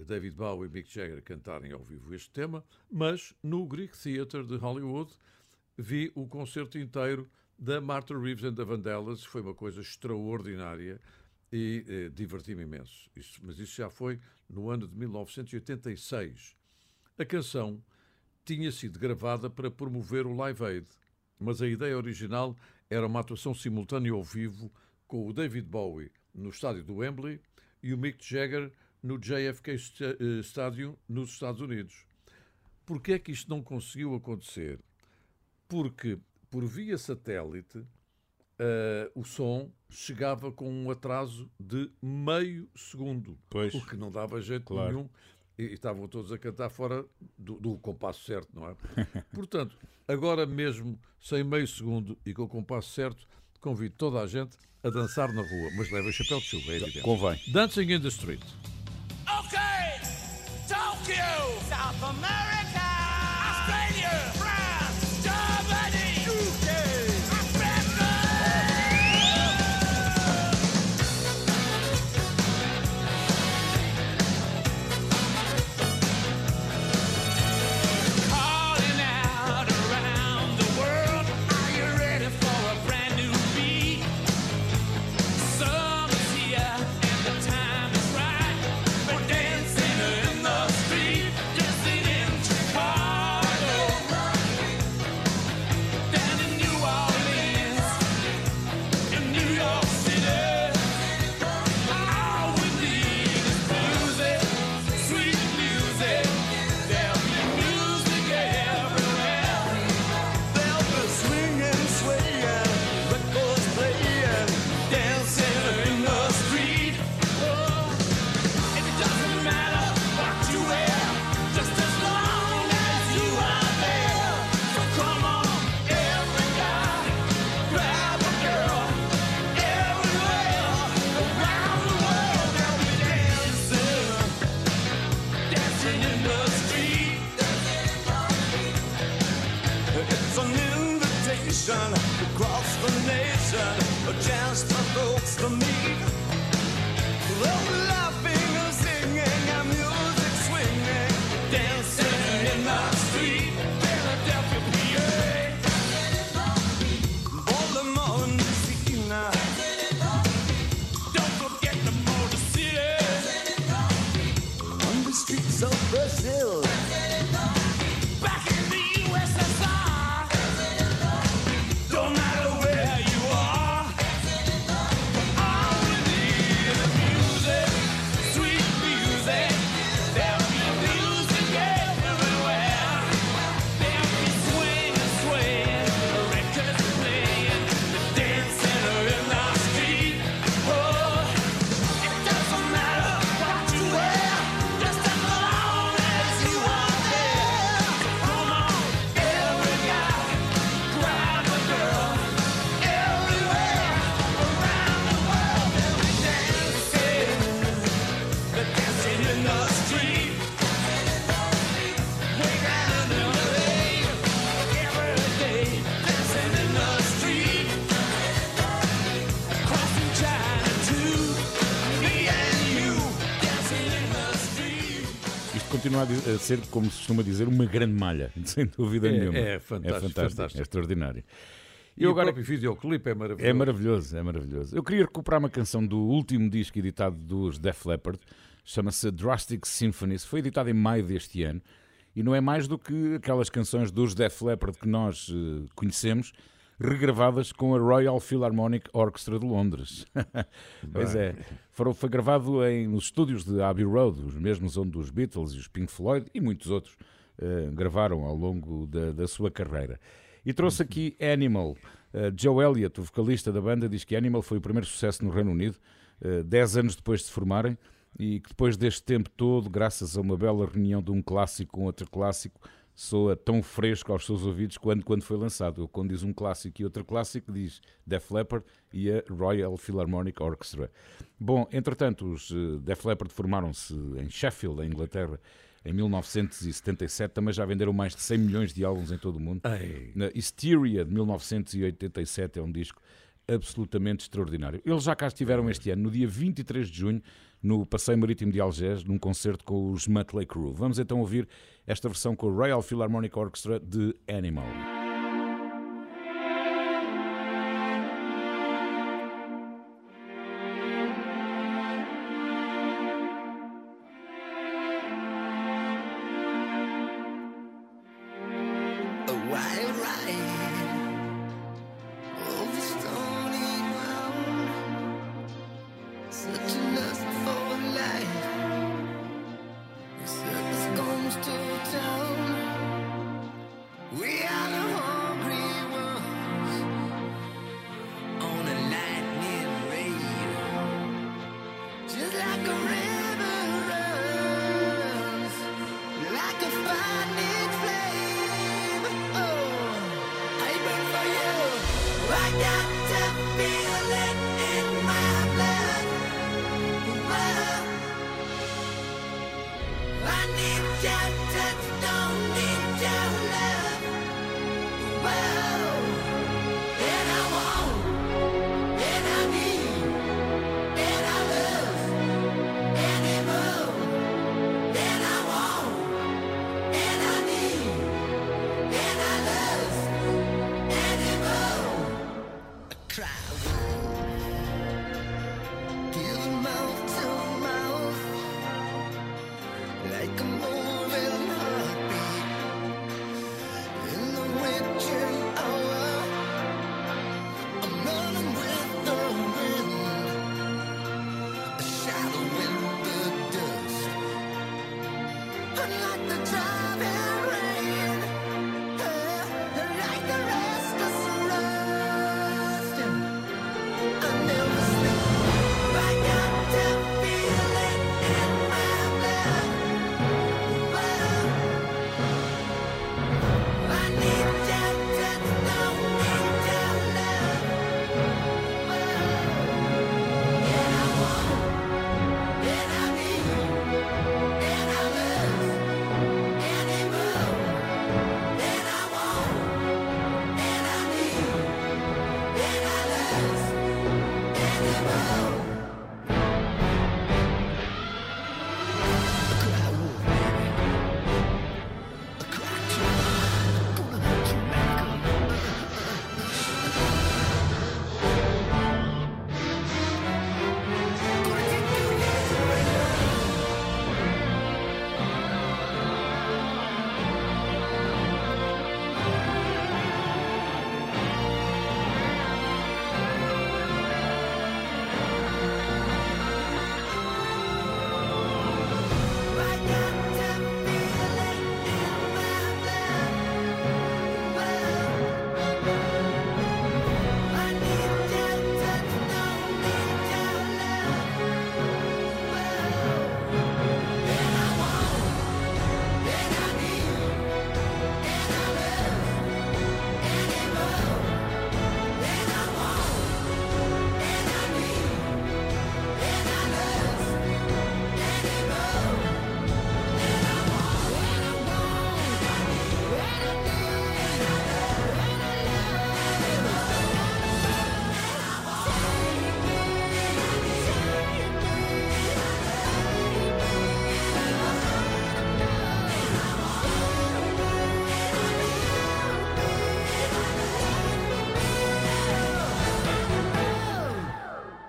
David Bowie e Mick Jagger cantarem ao vivo este tema, mas no Greek Theatre de Hollywood vi o concerto inteiro da Martha Reeves and the Vandellas. Foi uma coisa extraordinária e eh, diverti-me imenso. Isso- mas isso já foi no ano de 1986. A canção tinha sido gravada para promover o Live Aid, mas a ideia original era uma atuação simultânea ao vivo com o David Bowie no estádio do Wembley e o Mick Jagger no JFK eh, Stadium nos Estados Unidos. Porquê é que isto não conseguiu acontecer? Porque por via satélite eh, o som chegava com um atraso de meio segundo, Pois. o que não dava jeito Claro. nenhum e, e estavam todos a cantar fora do, do compasso certo, não é? Portanto, agora mesmo sem meio segundo e com o compasso certo, convido toda a gente a dançar na rua, mas leva chapéu de chuva, é evidente. Convém. Dancing in the Street. of America. A a ser, como se costuma dizer, uma grande malha, sem dúvida É- nenhuma. é fantástico, fantástico. é extraordinário. E Eu o agora- próprio videoclipe é maravilhoso. É maravilhoso, é maravilhoso. Eu queria recuperar uma canção do último disco editado dos Def Leppard, chama-se Drastic Symphonies, foi editado em maio deste ano e não é mais do que aquelas canções dos Def Leppard que nós eh, conhecemos, regravadas com a Royal Philharmonic Orchestra de Londres. pois é, foram, foi gravado em, nos estúdios de Abbey Road, os mesmos onde os Beatles e os Pink Floyd e muitos outros eh, gravaram ao longo da, da sua carreira. E trouxe aqui Animal. Uh, Joe Elliott, o vocalista da banda, diz que Animal foi o primeiro sucesso no Reino Unido, uh, 10 anos depois de se formarem, e que depois deste tempo todo, graças a uma bela reunião de um clássico com outro clássico, soa tão fresco aos seus ouvidos quando, quando foi lançado. Quando diz um clássico e outro clássico, diz Def Leppard e a Royal Philharmonic Orchestra. Bom, entretanto, os uh, Def Leppard formaram-se em Sheffield, em Inglaterra, em 1977. Também já venderam mais de 100 milhões de álbuns em todo o mundo. Ei, Na Hysteria de 1987 é um disco absolutamente extraordinário. Eles já cá estiveram este ano, no dia 23 de junho, no Passeio Marítimo de Algés, num concerto com os Mötley Crüe. Vamos então ouvir esta versão com o Royal Philharmonic Orchestra de Animal.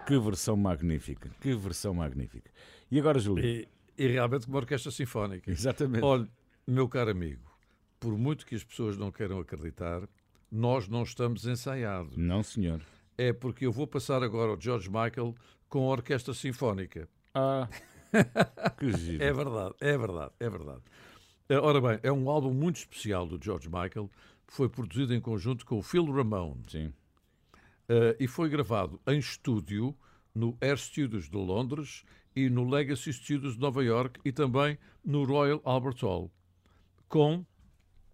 Que versão magnífica, que versão magnífica. E agora, Júlio? E, e realmente uma orquestra sinfónica. Exatamente. Olha, meu caro amigo, por muito que as pessoas não queiram acreditar, nós não estamos ensaiados. Não, senhor. É porque eu vou passar agora ao George Michael com a orquestra sinfónica. Ah, que giro. É verdade, é verdade, é verdade. Eh, Ora bem, é um álbum muito especial do George Michael, foi produzido em conjunto com o Phil Ramone Sim. Eh, e foi gravado em estúdio no Air Studios de Londres e no Legacy Studios de Nova York e também no Royal Albert Hall, com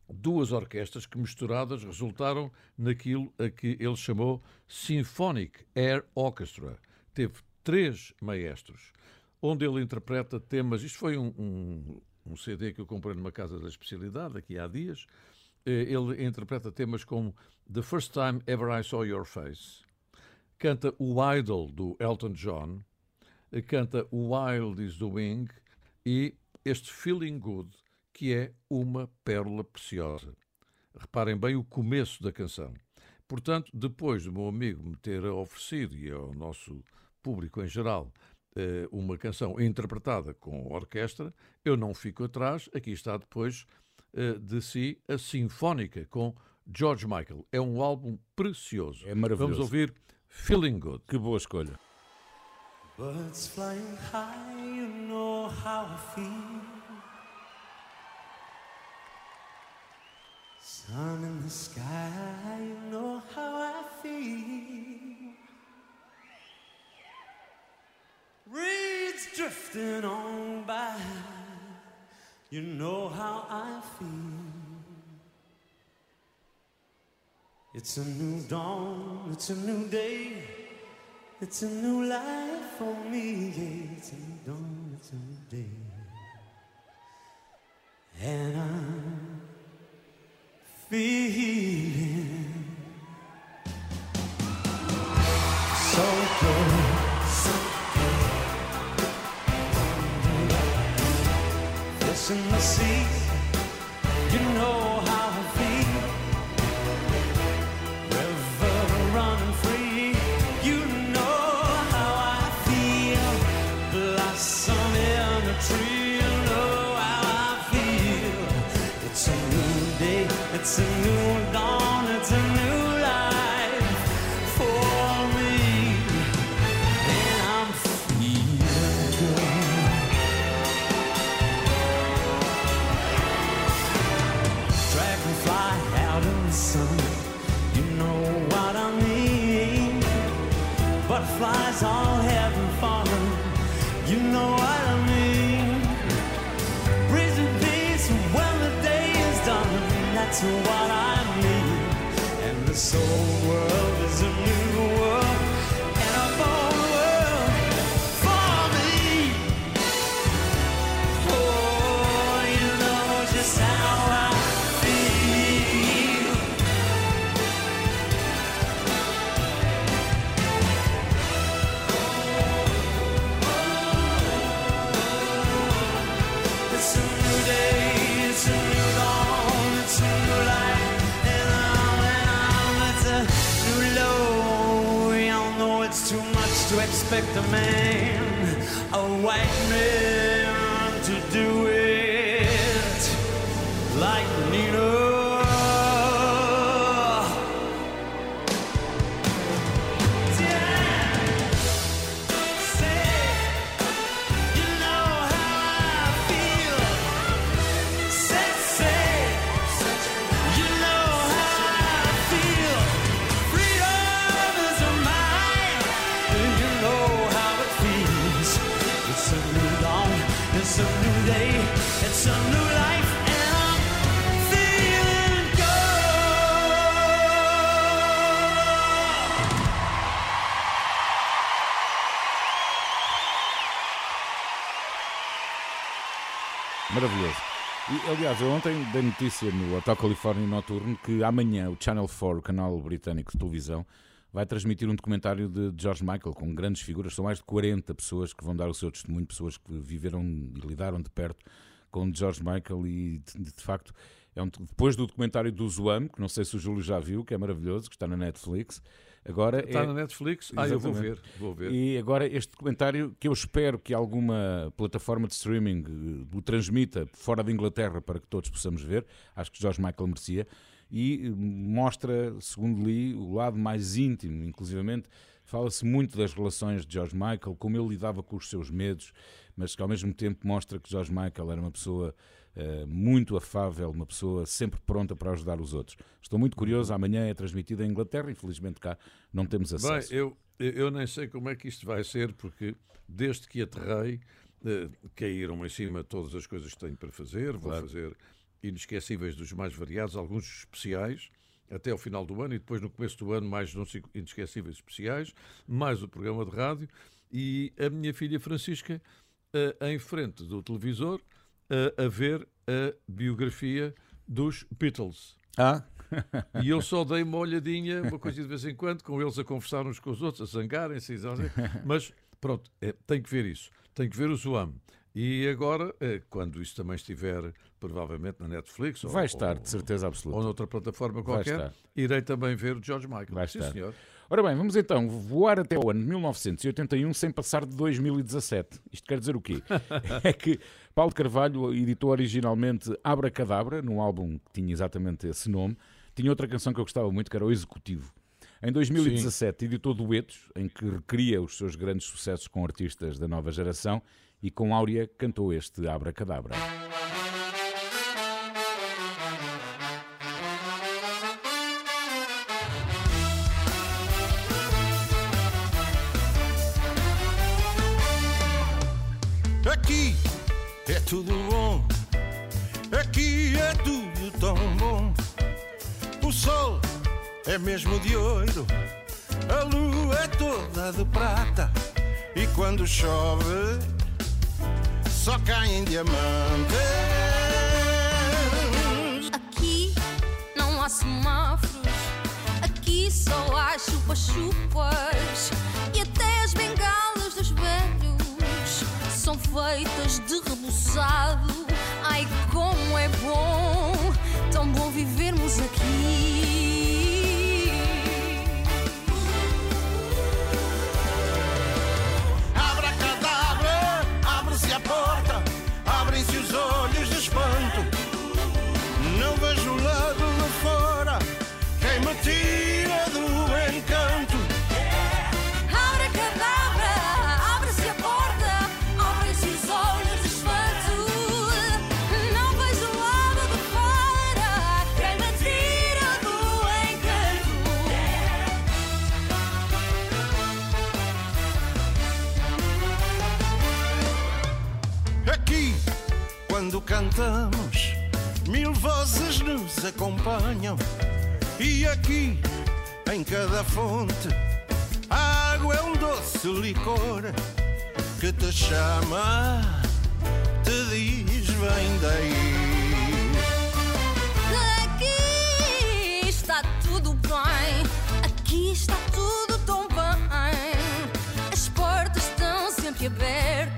duas orquestras que misturadas resultaram naquilo a que ele chamou Symphonic Air Orchestra. Teve três maestros, onde ele interpreta temas. Isto foi um, um, um CD que eu comprei numa casa da especialidade aqui há dias. Eh, Ele interpreta temas como The First Time Ever I Saw Your Face, canta o Idol do Elton John, eh, canta Wild is the Wing e este Feeling Good, que é uma pérola preciosa. Reparem bem o começo da canção. Portanto, depois do meu amigo me ter oferecido, e ao nosso público em geral, eh, uma canção interpretada com orquestra, eu não fico atrás. Aqui está depois eh, de si a Sinfónica com George Michael. É um álbum precioso. É maravilhoso. Vamos ouvir Feeling Good. Que boa escolha. Birds flying high, you know how I feel. Sun in the sky, you know how I feel. Reeds drifting on by, you know how I feel. It's a new dawn, it's a new day. It's a new life for me. It's a new dawn, it's a new day. And I'm feeling so good, so good. The sea, you know to expect a man, aliás, eu ontem dei notícia no Hotel Califórnia Noturno que amanhã o Channel 4, o canal britânico de televisão, vai transmitir um documentário de George Michael com grandes figuras. São mais de 40 pessoas que vão dar o seu testemunho, pessoas que viveram e lidaram de perto com George Michael e, de, de facto, É um, depois do documentário do Zoam, que não sei se o Júlio já viu, que é maravilhoso, que está na Netflix. Agora Está é, na Netflix? Ah, eu vou ver. Exatamente. Vou ver. E agora este documentário que eu espero que alguma plataforma de streaming eh, o transmita fora da Inglaterra para que todos possamos ver, acho que George Michael merecia, e eh, mostra, segundo li, o lado mais íntimo, inclusivamente fala-se muito das relações de George Michael, como ele lidava com os seus medos, mas que ao mesmo tempo mostra que George Michael era uma pessoa muito afável, uma pessoa sempre pronta para ajudar os outros. Estou muito curioso, amanhã é transmitida em Inglaterra, infelizmente cá não temos Bem, acesso. eu, eu eu nem sei como é que isto vai ser, porque desde que aterrei, eh, caíram em cima todas as coisas que tenho para fazer. Vou Claro. fazer inesquecíveis dos mais variados, alguns especiais, até ao final do ano, e depois no começo do ano, mais uns inesquecíveis especiais, mais o programa de rádio. E a minha filha Francisca, eh, em frente do televisor, eh, a ver a biografia dos Beatles. Ah, E eu só dei uma olhadinha, uma coisa de vez em quando, com eles a conversar uns com os outros, a zangarem-se, mas pronto, é, tem que ver isso, tem que ver o Zoam. E agora, eh, quando isso também estiver provavelmente na Netflix ou, vai estar, ou, de certeza ou absoluta. noutra plataforma qualquer, irei também ver o George Michael. Vai Sim, estar. senhor. Ora bem, vamos então voar até o ano 1981 sem passar de 2017. Isto quer dizer o quê? é que Paulo Carvalho editou originalmente Abracadabra, num álbum que tinha exatamente esse nome. Tinha outra canção que eu gostava muito, que era O Executivo. Em 2017 editou duetos, em que recria os seus grandes sucessos com artistas da nova geração e com Áurea cantou este Abracadabra. Aqui é mesmo de ouro, a lua é toda de prata. E quando chove, só caem diamantes. Aqui não há semáforos, aqui só há chupa-chupas e até as bengalas dos velhos são feitas de rebuçado. Ai, como é bom, tão bom vivermos aqui. Acompanham. E aqui, em cada fonte, a água é um doce licor que te chama, te diz: vem daí. Aqui está tudo bem, aqui está tudo tão bem. As portas estão sempre abertas,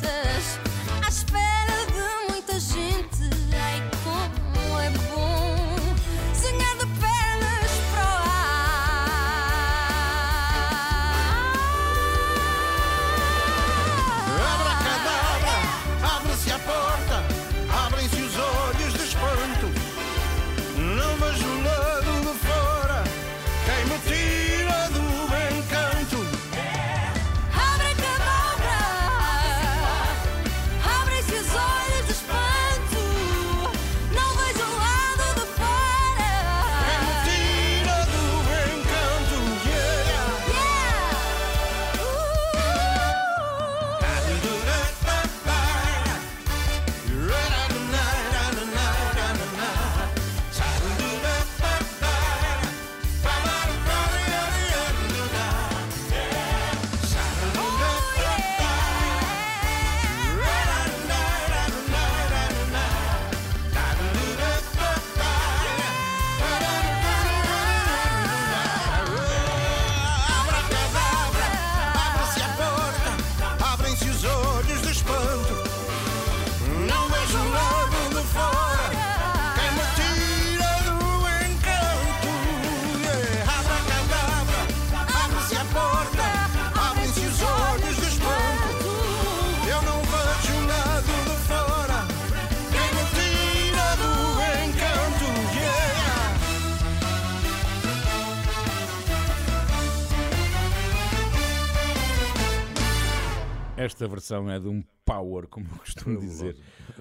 Esta versão é de um power, como eu costumo dizer.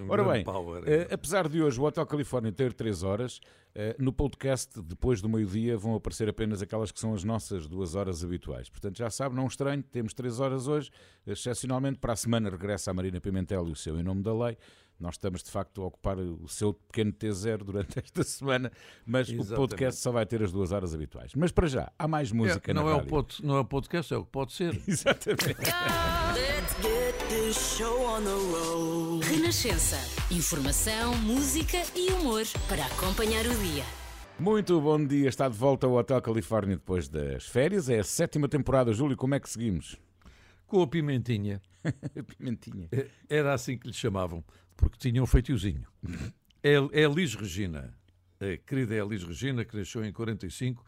Ora bem, power, eh, apesar de hoje o Hotel Califórnia ter 3 horas, eh, no podcast, depois do meio-dia, vão aparecer apenas aquelas que são as nossas duas horas habituais. Portanto, já sabe, não estranho, temos 3 horas hoje. Excepcionalmente, para a semana regressa a Marina Pimentel e o seu Em Nome da Lei. Nós estamos, de facto, a ocupar o seu pequeno T0 durante esta semana, mas o Exatamente. podcast só vai ter as duas horas habituais. Mas para já, há mais música É, na não, é o rádio. pod, não é o podcast, é o que pode ser. Exatamente. Let's get this show on the road. Renascença. Informação, música e humor para acompanhar o dia. Muito bom dia, está de volta ao Hotel Califórnia depois das férias. É a sétima temporada. Júlio, como é que seguimos? Com a pimentinha. Pimentinha. Eh, Era assim que lhe chamavam, porque tinha um feitiozinho. É, é Elis Regina, a querida Elis Regina, que nasceu em 45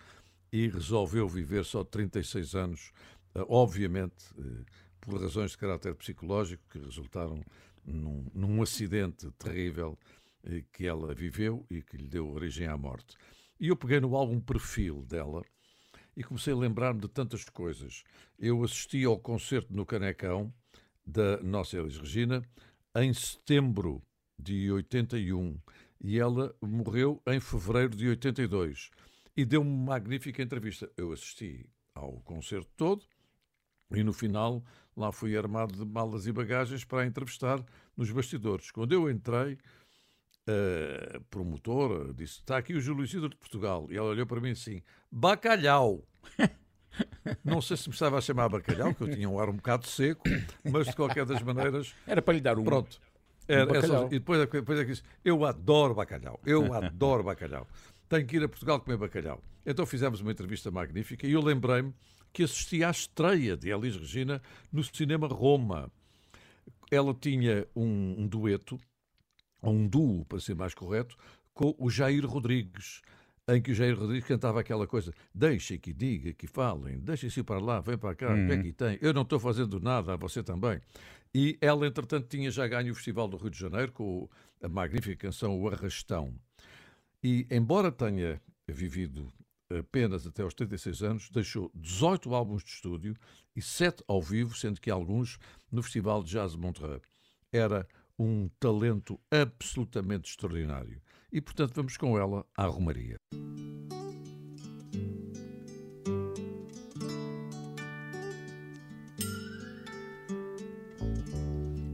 e resolveu viver só 36 anos, eh, obviamente eh, por razões de caráter psicológico que resultaram num, num acidente terrível eh, que ela viveu e que lhe deu origem à morte. E eu peguei no álbum Perfil dela e comecei a lembrar-me de tantas coisas. Eu assisti ao concerto no Canecão da nossa Elis Regina em setembro de 81 e ela morreu em fevereiro de 82 e deu-me uma magnífica entrevista. Eu assisti ao concerto todo e no final lá fui armado de malas e bagagens para a entrevistar nos bastidores. Quando eu entrei, a promotora disse: Está aqui o Júlio Isidro de Portugal. E ela olhou para mim assim: Bacalhau. Não sei se me estava a chamar bacalhau, que eu tinha um ar um bocado seco, mas de qualquer das maneiras, Era para lhe dar um. pronto. Era, é só- bacalhau. e depois, depois é que disse: Eu adoro bacalhau, eu adoro bacalhau. Tenho que ir a Portugal comer bacalhau. Então fizemos uma entrevista magnífica e eu lembrei-me que assisti à estreia de Elis Regina no Cinema Roma. Ela tinha um, um dueto, ou um duo, para ser mais correto, com o Jair Rodrigues, em que o Jair Rodrigues cantava aquela coisa: deixem que diga, que falem, deixem-se para lá, vem para cá, o que é que tem? Eu não estou fazendo nada, você também. E ela, entretanto, tinha já ganho o Festival do Rio de Janeiro com a magnífica canção O Arrastão. E, embora tenha vivido apenas até aos 36 anos, deixou 18 álbuns de estúdio e 7 ao vivo, sendo que alguns no Festival de Jazz de Montreux. Era um talento absolutamente extraordinário. E, portanto, vamos com ela à Romaria.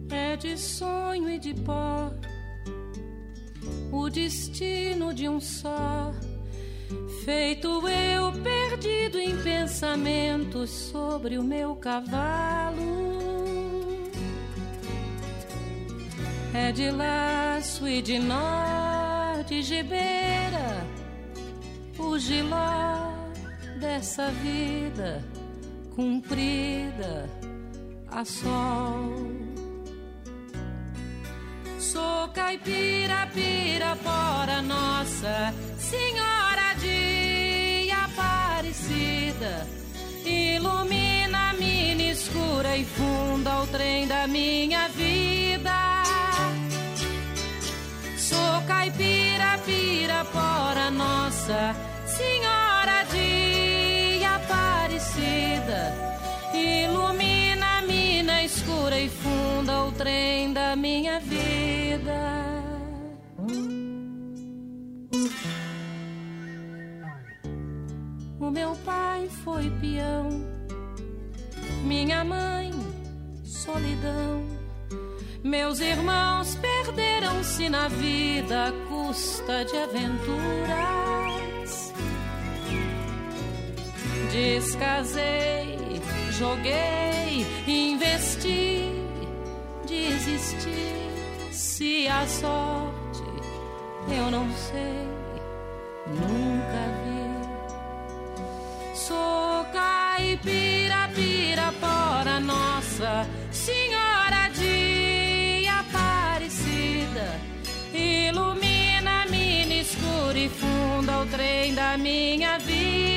é de sonho e de pó, o destino de um só. Feito eu perdido em pensamentos sobre o meu cavalo. É de laço e de nó, de gibeira, o giló dessa vida cumprida a sol. Sou caipira, pirapora, nossa Senhora de Aparecida. Ilumina a mina escura e funda o trem da minha vida. Sou caipira, pirapora, nossa Senhora de Aparecida. Ilumina a mina escura e funda o trem da minha vida. O meu pai foi peão, minha mãe, solidão. Meus irmãos perderam-se na vida à custa de aventuras. Descasei, joguei, investi, desisti. Se a sorte eu não sei, nunca vi. Sou caipira, pirapora, nossa Senhora funda o trem da minha vida.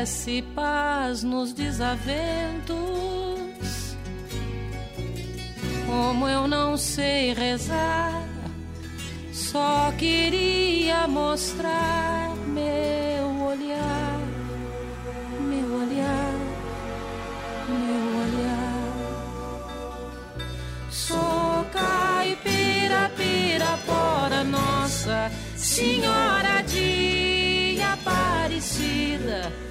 E prece paz nos desaventos. Como eu não sei rezar, só queria mostrar meu olhar, meu olhar, meu olhar. Sou caipira, pirapora, nossa Senhora de Aparecida.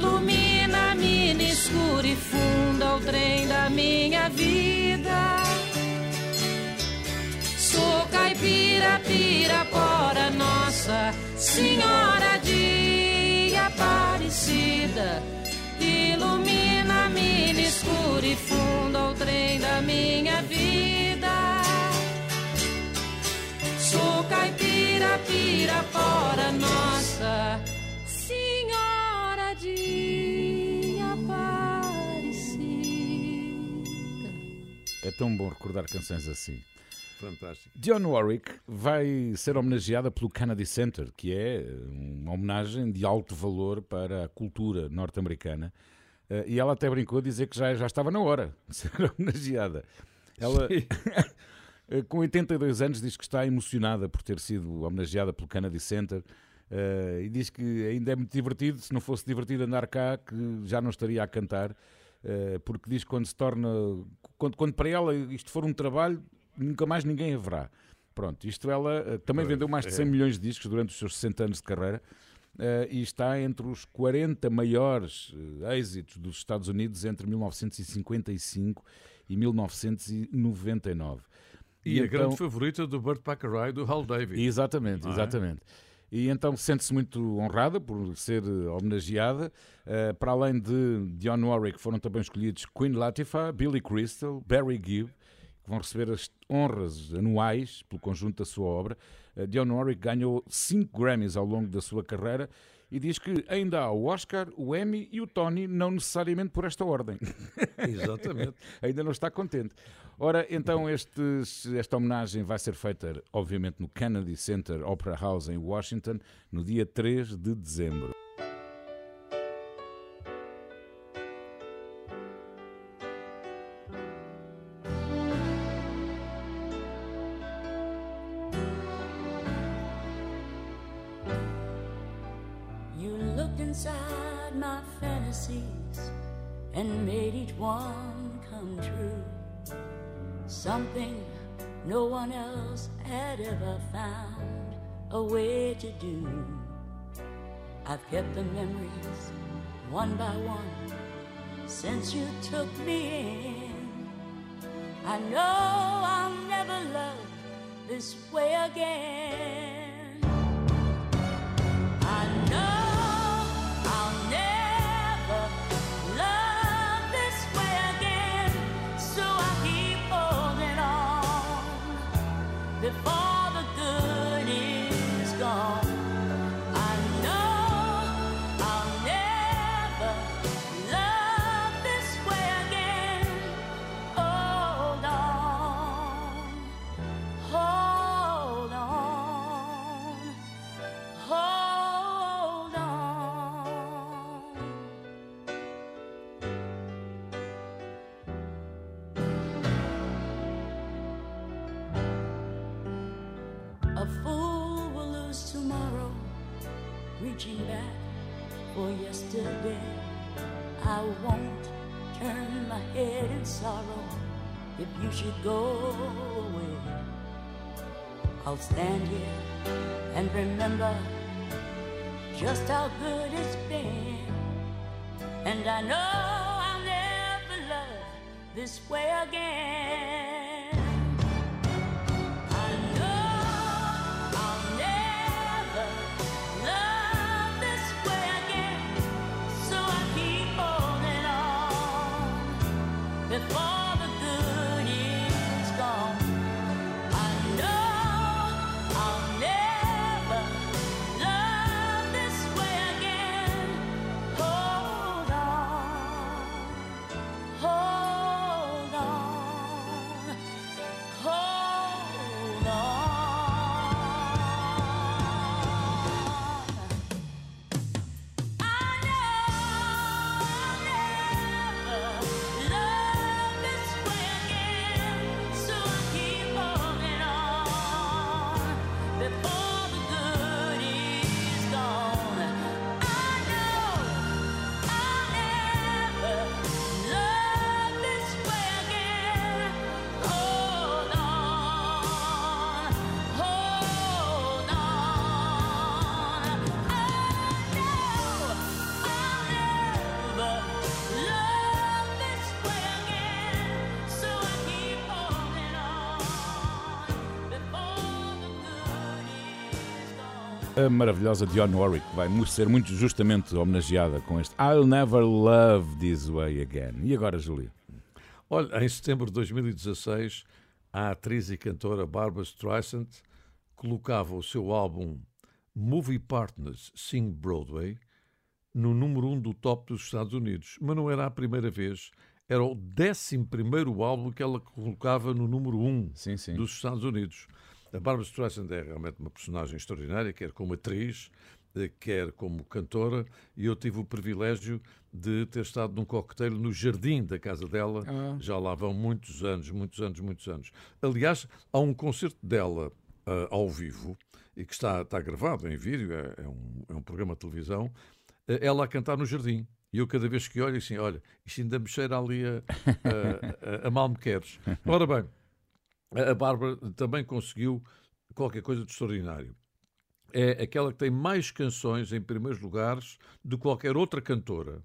Ilumina-me no escuro e funda o trem da minha vida. Sou caipira, pirapora, nossa Senhora de Aparecida. Ilumina-me no escuro e funda o trem da minha vida. Sou caipira, pirapora, nossa tão bom recordar canções assim. Fantástico. Dionne Warwick vai ser homenageada pelo Kennedy Center, que é uma homenagem de alto valor para a cultura norte-americana. Eh, E ela até brincou a dizer que já, já estava na hora de ser homenageada. Ela, eh, com 82 anos, diz que está emocionada por ter sido homenageada pelo Kennedy Center. eh, e diz que ainda é muito divertido. Se não fosse divertido andar cá, que já não estaria a cantar, porque diz que quando se torna. Quando, quando para ela isto for um trabalho, nunca mais ninguém haverá. Pronto, isto ela eh, também vendeu mais de é. 100 milhões de discos durante os seus 60 anos de carreira eh, e está entre os 40 maiores eh, êxitos dos Estados Unidos entre 1955 e 1999. E, a então- grande favorita do Burt Bacharach e do Hal David. Exatamente, é? exatamente. E então sente-se muito honrada por ser eh, homenageada. Eh, para além de Dionne Warwick, foram também escolhidos Queen Latifah, Billy Crystal, Barry Gibb, que vão receber as honras anuais pelo conjunto da sua obra. Eh, Dionne Warwick ganhou cinco Grammys ao longo da sua carreira e diz que ainda há o Oscar, o Emmy e o Tony, não necessariamente por esta ordem. Exatamente. ainda não está contente. Ora, então estes- esta homenagem vai ser feita, obviamente, no Kennedy Center Opera House em Washington, no dia 3 de dezembro. Kept the memories one by one since you took me in. I know I'll never love this way again. Sorrow if you should go away. I'll stand here and remember just how good it's been. And I know I'll never love this way again. A maravilhosa Dionne Warwick, que vai ser muito justamente homenageada com este I'll Never Love This Way Again. E agora, Júlio? Olha, em setembro de 2016, a atriz e cantora Barbara Streisand colocava o seu álbum Movie Partners Sing Broadway no número 1 um do top dos Estados Unidos. Mas não era a primeira vez, era o 11 álbum que ela colocava no número 1 um sim, sim. dos Estados Unidos. A Barbara Streisand é realmente uma personagem extraordinária, quer como atriz, eh, quer como cantora, e eu tive o privilégio de ter estado num coquetel no jardim da casa dela, ah. já lá vão muitos anos, muitos anos, muitos anos. Aliás, há um concerto dela uh, ao vivo, e que está, está gravado em vídeo, é, é, um, é um programa de televisão, uh, ela a cantar no jardim. E eu cada vez que olho assim, olha, isto ainda me cheira ali a, a, a, a mal me queres. Ora bem, a Bárbara também conseguiu qualquer coisa de extraordinário. É aquela que tem mais canções em primeiros lugares do que qualquer outra cantora.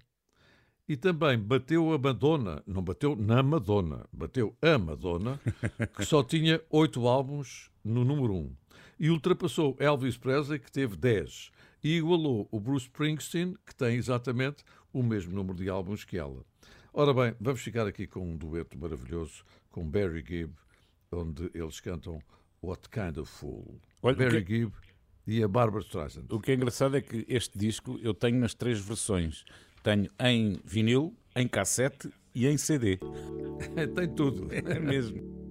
E também bateu a Madonna, não bateu na Madonna, bateu a Madonna, que só tinha oito álbuns no número um. E ultrapassou Elvis Presley, que teve dez. E igualou o Bruce Springsteen, que tem exatamente o mesmo número de álbuns que ela. Ora bem, vamos ficar aqui com um dueto maravilhoso com Barry Gibb onde eles cantam What Kind of Fool. Olha, Barry que... Gibb e a Barbara Streisand. O que é engraçado é que este disco eu tenho nas três versões. Tenho em vinil, em cassete e em CD. Tem tudo. É mesmo.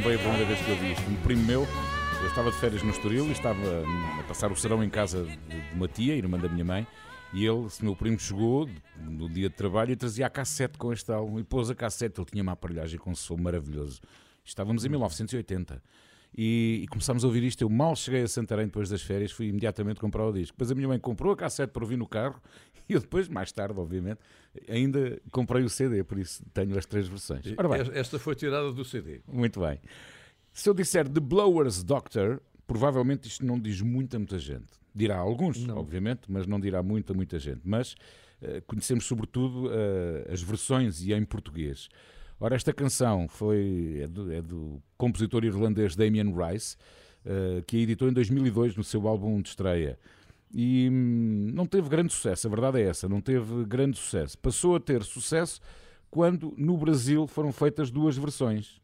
Bem a primeira vez que eu vi isto. Um primo meu, eu estava de férias no Estoril e estava a passar o serão em casa de uma tia, irmã da minha mãe, e ele, esse meu primo, chegou no dia de trabalho e trazia a cassete com este álbum e pôs a cassete. Ele tinha uma aparelhagem com som maravilhoso. Estávamos em 1980. E, e começámos a ouvir isto. Eu mal cheguei a Santarém depois das férias, fui imediatamente comprar o disco. Depois a minha mãe comprou a cassete para ouvir no carro e eu depois, mais tarde, obviamente, ainda comprei o CD, por isso tenho as três versões. Esta foi tirada do CD. muito bem. Se eu disser The Blower's Doctor, provavelmente isto não diz muita, muita gente. Dirá alguns, obviamente, mas não dirá muita, muita gente. Mas eh, conhecemos sobretudo eh, as versões e em português. Ora, esta canção foi, é, do, é do compositor irlandês Damien Rice, eh, que a editou em 2002 no seu álbum de estreia. E hum, não teve grande sucesso, a verdade é essa, não teve grande sucesso. Passou a ter sucesso quando no Brasil foram feitas duas versões.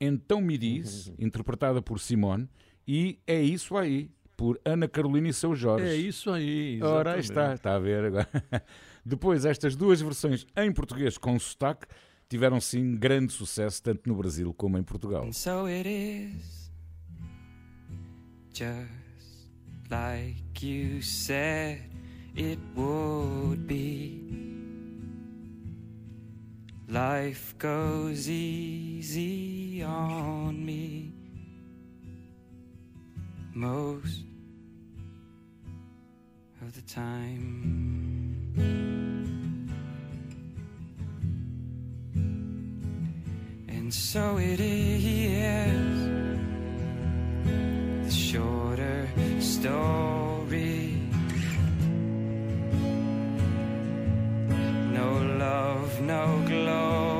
Então Me Diz, interpretada por Simone, e É Isso Aí, por Ana Carolina e Seu Jorge. É isso aí. Ora, exatamente. está, está a ver agora. Depois, estas duas versões em português com sotaque tiveram sim grande sucesso tanto no Brasil como em Portugal. And so it is, just like you said it would be. Life goes easy on me most of the time. And so it is the shorter story. No love, no glory.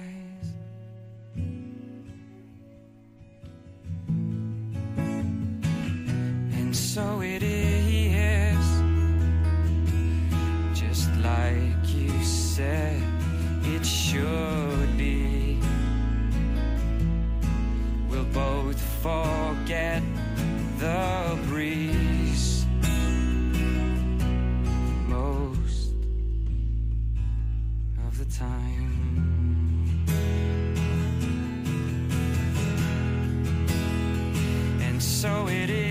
And so it is, just like you said it should be. We'll both forget the breeze most of the time. And so it is.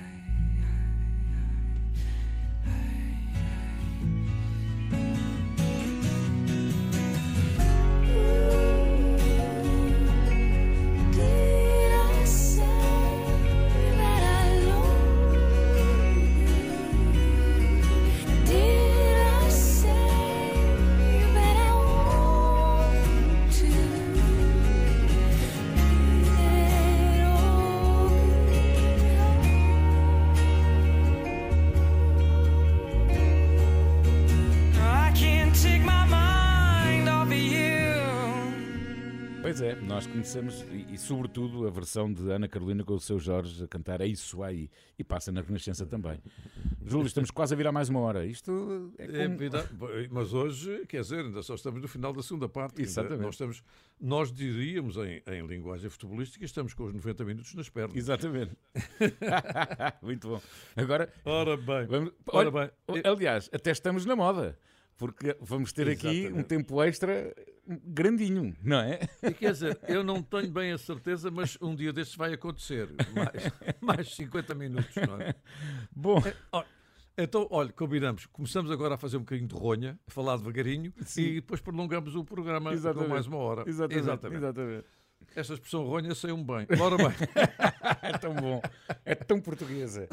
É, e, e, sobretudo a versão de Ana Carolina com o seu Jorge a cantar É Isso Aí e passa na Renascença também. Júlio, estamos quase a virar mais uma hora. Isto é, É como... vida- mas hoje, quer dizer, ainda só estamos no final da segunda parte. Exatamente. Nós, estamos, nós diríamos, em, em linguagem futebolística, estamos com os 90 minutos nas pernas. Exatamente. Muito bom. Agora, Ora bem, vamos- ora bem. aliás, até estamos na moda. Porque vamos ter aqui um Exatamente. tempo extra grandinho, não é? E quer dizer, eu não tenho bem a certeza, mas um dia destes vai acontecer. Mais, mais 50 minutos, não é? Bom, É, Então, olha, combinamos. Começamos agora a fazer um bocadinho de ronha, a falar devagarinho, e depois prolongamos o programa Exatamente. com mais uma hora. Exatamente, exatamente. Esta expressão ronha saiu-me bem. Ora bem. é tão bom. É tão portuguesa.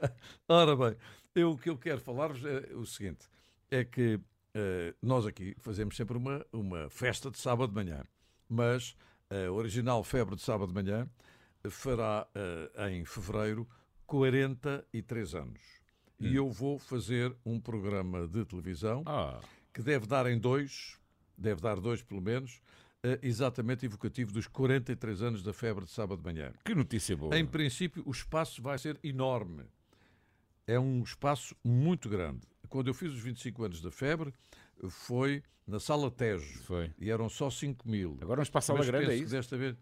Ora bem, eu, o que eu quero falar-vos é o seguinte: é que eh, nós aqui fazemos sempre uma, uma festa de sábado de manhã, mas a original Febre de Sábado de Manhã fará eh, em fevereiro 43 anos. E eu vou fazer um programa de televisão Ah, que deve dar em dois, deve dar dois pelo menos, eh, exatamente evocativo dos 43 anos da Febre de Sábado de Manhã. que notícia boa. Em princípio, o espaço vai ser enorme. É um espaço muito grande. Quando eu fiz os 25 anos da febre, foi na Sala Tejo. Foi. E eram só 5 mil. Agora um espaço sala Mas grande, é isso? Desta vez,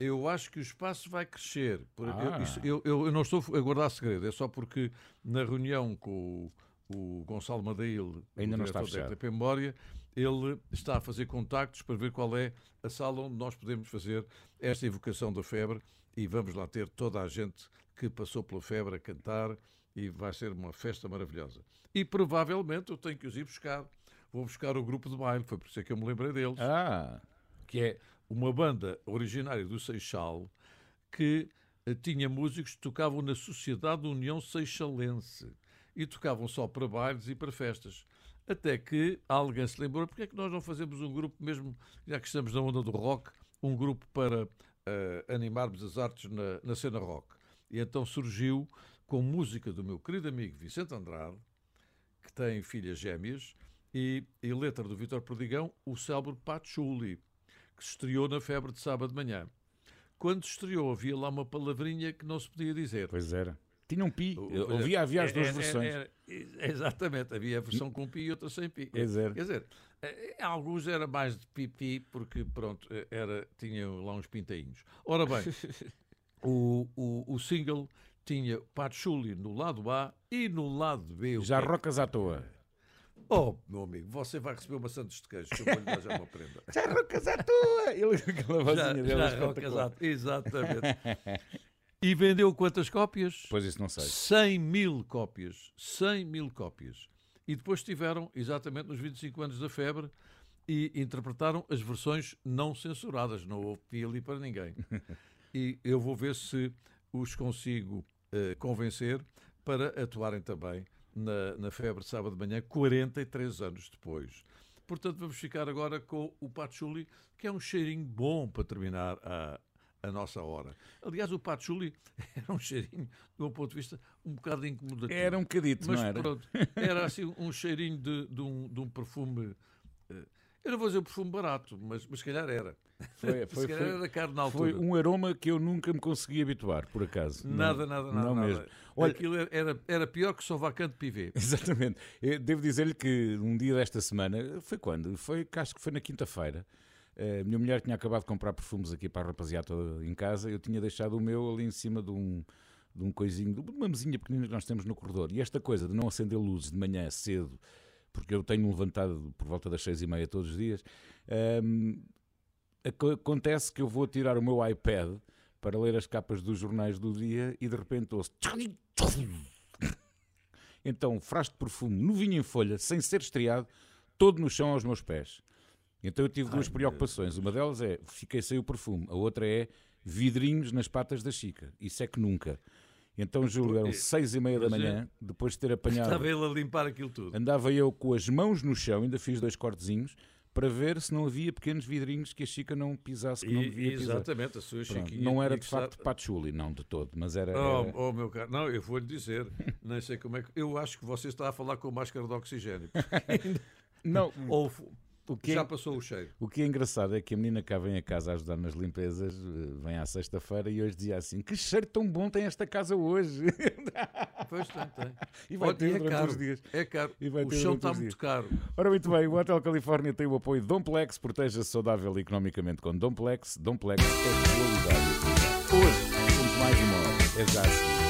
eu acho que o espaço vai crescer. Por- eu- Ah. isso- Eu, eu- não estou a guardar segredo, é só porque na reunião com o, o Gonçalo Madeil, Ainda não está da. RTP Memória, ele está a fazer contactos para ver qual é a sala onde nós podemos fazer esta evocação da febre e vamos lá ter toda a gente que passou pela febre a cantar e vai ser uma festa maravilhosa. E provavelmente eu tenho que os ir buscar. Vou buscar o grupo de baile, foi por isso é que eu me lembrei deles Ah, que é uma banda originária do Seixal que eh, tinha músicos que tocavam na Sociedade União Seixalense e tocavam só para bailes e para festas. Até que alguém se lembrou, porque é que nós não fazemos um grupo mesmo, já que estamos na onda do rock, um grupo para eh, animarmos as artes na, na cena rock. E então surgiu com música do meu querido amigo Vicente Andrade, que tem filhas gêmeas, e, e letra do Vítor Perdigão, o célebre Patchouli, que se estreou na febre de sábado de manhã. Quando se estreou, havia lá uma palavrinha que não se podia dizer. pois era. Tinha um pi. Pois é, Havia, havia as duas é- é- versões. é- é- exatamente, havia a versão com pi e outra sem pi. Pois era. Quer dizer, alguns era mais de pipi, porque pronto, era, tinham lá uns pintainhos. Ora bem, o, o, o single tinha Patchouli no lado A e no lado B. Já rocas à toa. Oh, meu amigo, você vai receber uma Santos de queijo, que eu vou lhe dar já uma prenda. Já rocas à toa. Ele, aquela vozinha dele já rocas à- Exatamente. E vendeu quantas cópias? Pois isso não sei. 100 mil cópias. 100 mil cópias. E depois tiveram, exatamente nos 25 anos da febre, e interpretaram as versões não censuradas. Não houve ali para ninguém. E eu vou ver se os consigo eh, convencer para atuarem também na, na febre de sábado de manhã, 43 anos depois. Portanto, vamos ficar agora com o patchouli, que é um cheirinho bom para terminar a, a nossa hora. Aliás, o patchouli era um cheirinho, do meu ponto de vista, um bocado incomodativo. Era um bocadito, Mas não era? pronto, era assim um cheirinho de, de um, de um perfume. eh, Eu não vou dizer perfume barato, mas, mas se calhar era. Foi, se calhar era caro na foi altura. um aroma que eu nunca me consegui habituar, por acaso. Nada, não, nada, nada. Não nada. mesmo. Olha, Aquilo era- era, era pior que só vacante pivê. Exatamente. Eu devo dizer-lhe que um dia desta semana, foi quando? Foi, acho que foi na quinta-feira. A minha mulher tinha acabado de comprar perfumes aqui para a rapaziada toda em casa. Eu tinha deixado o meu ali em cima de um, de um coisinho, de uma mesinha pequenina que nós temos no corredor. E esta coisa de não acender luzes de manhã cedo, porque eu tenho levantado por volta das seis e meia todos os dias, hum, aco- acontece que eu vou tirar o meu iPad para ler as capas dos jornais do dia e de repente ouço. Então, frasco de perfume novinho em folha, sem ser estreado, todo no chão aos meus pés. Então eu tive duas preocupações. Uma delas é, fiquei sem o perfume. A outra é, vidrinhos nas patas da Chica. Isso é que nunca. Então, Júlio, eram seis e meia da é- manhã, depois de ter apanhado... Estava ele a limpar aquilo tudo. Andava eu com as mãos no chão, ainda fiz dois cortezinhos, para ver se não havia pequenos vidrinhos que a Chica não pisasse, que não devia pisar. exatamente, a sua Pronto, Chiquinha Não era de facto estar- patchouli, não de todo, mas era... Oh, era- oh, meu caro, não, eu vou-lhe dizer, nem sei como é que. Eu acho que você está a falar com máscara de oxigênio. Não. ou, O que é- Já passou o cheiro. O que é engraçado é que a menina cá vem a casa a ajudar nas limpezas, eh, vem à sexta-feira e hoje dizia assim: que cheiro tão bom tem esta casa hoje. Pois tem, tem. E vai Olha, ter é caro, dias. É caro. E vai o chão está muito caro. Ora, muito bem, o Hotel Califórnia tem o apoio de Domplex, proteja-se saudável economicamente com Domplex. Domplex é qualidade. Hoje temos mais uma hora. É já assim.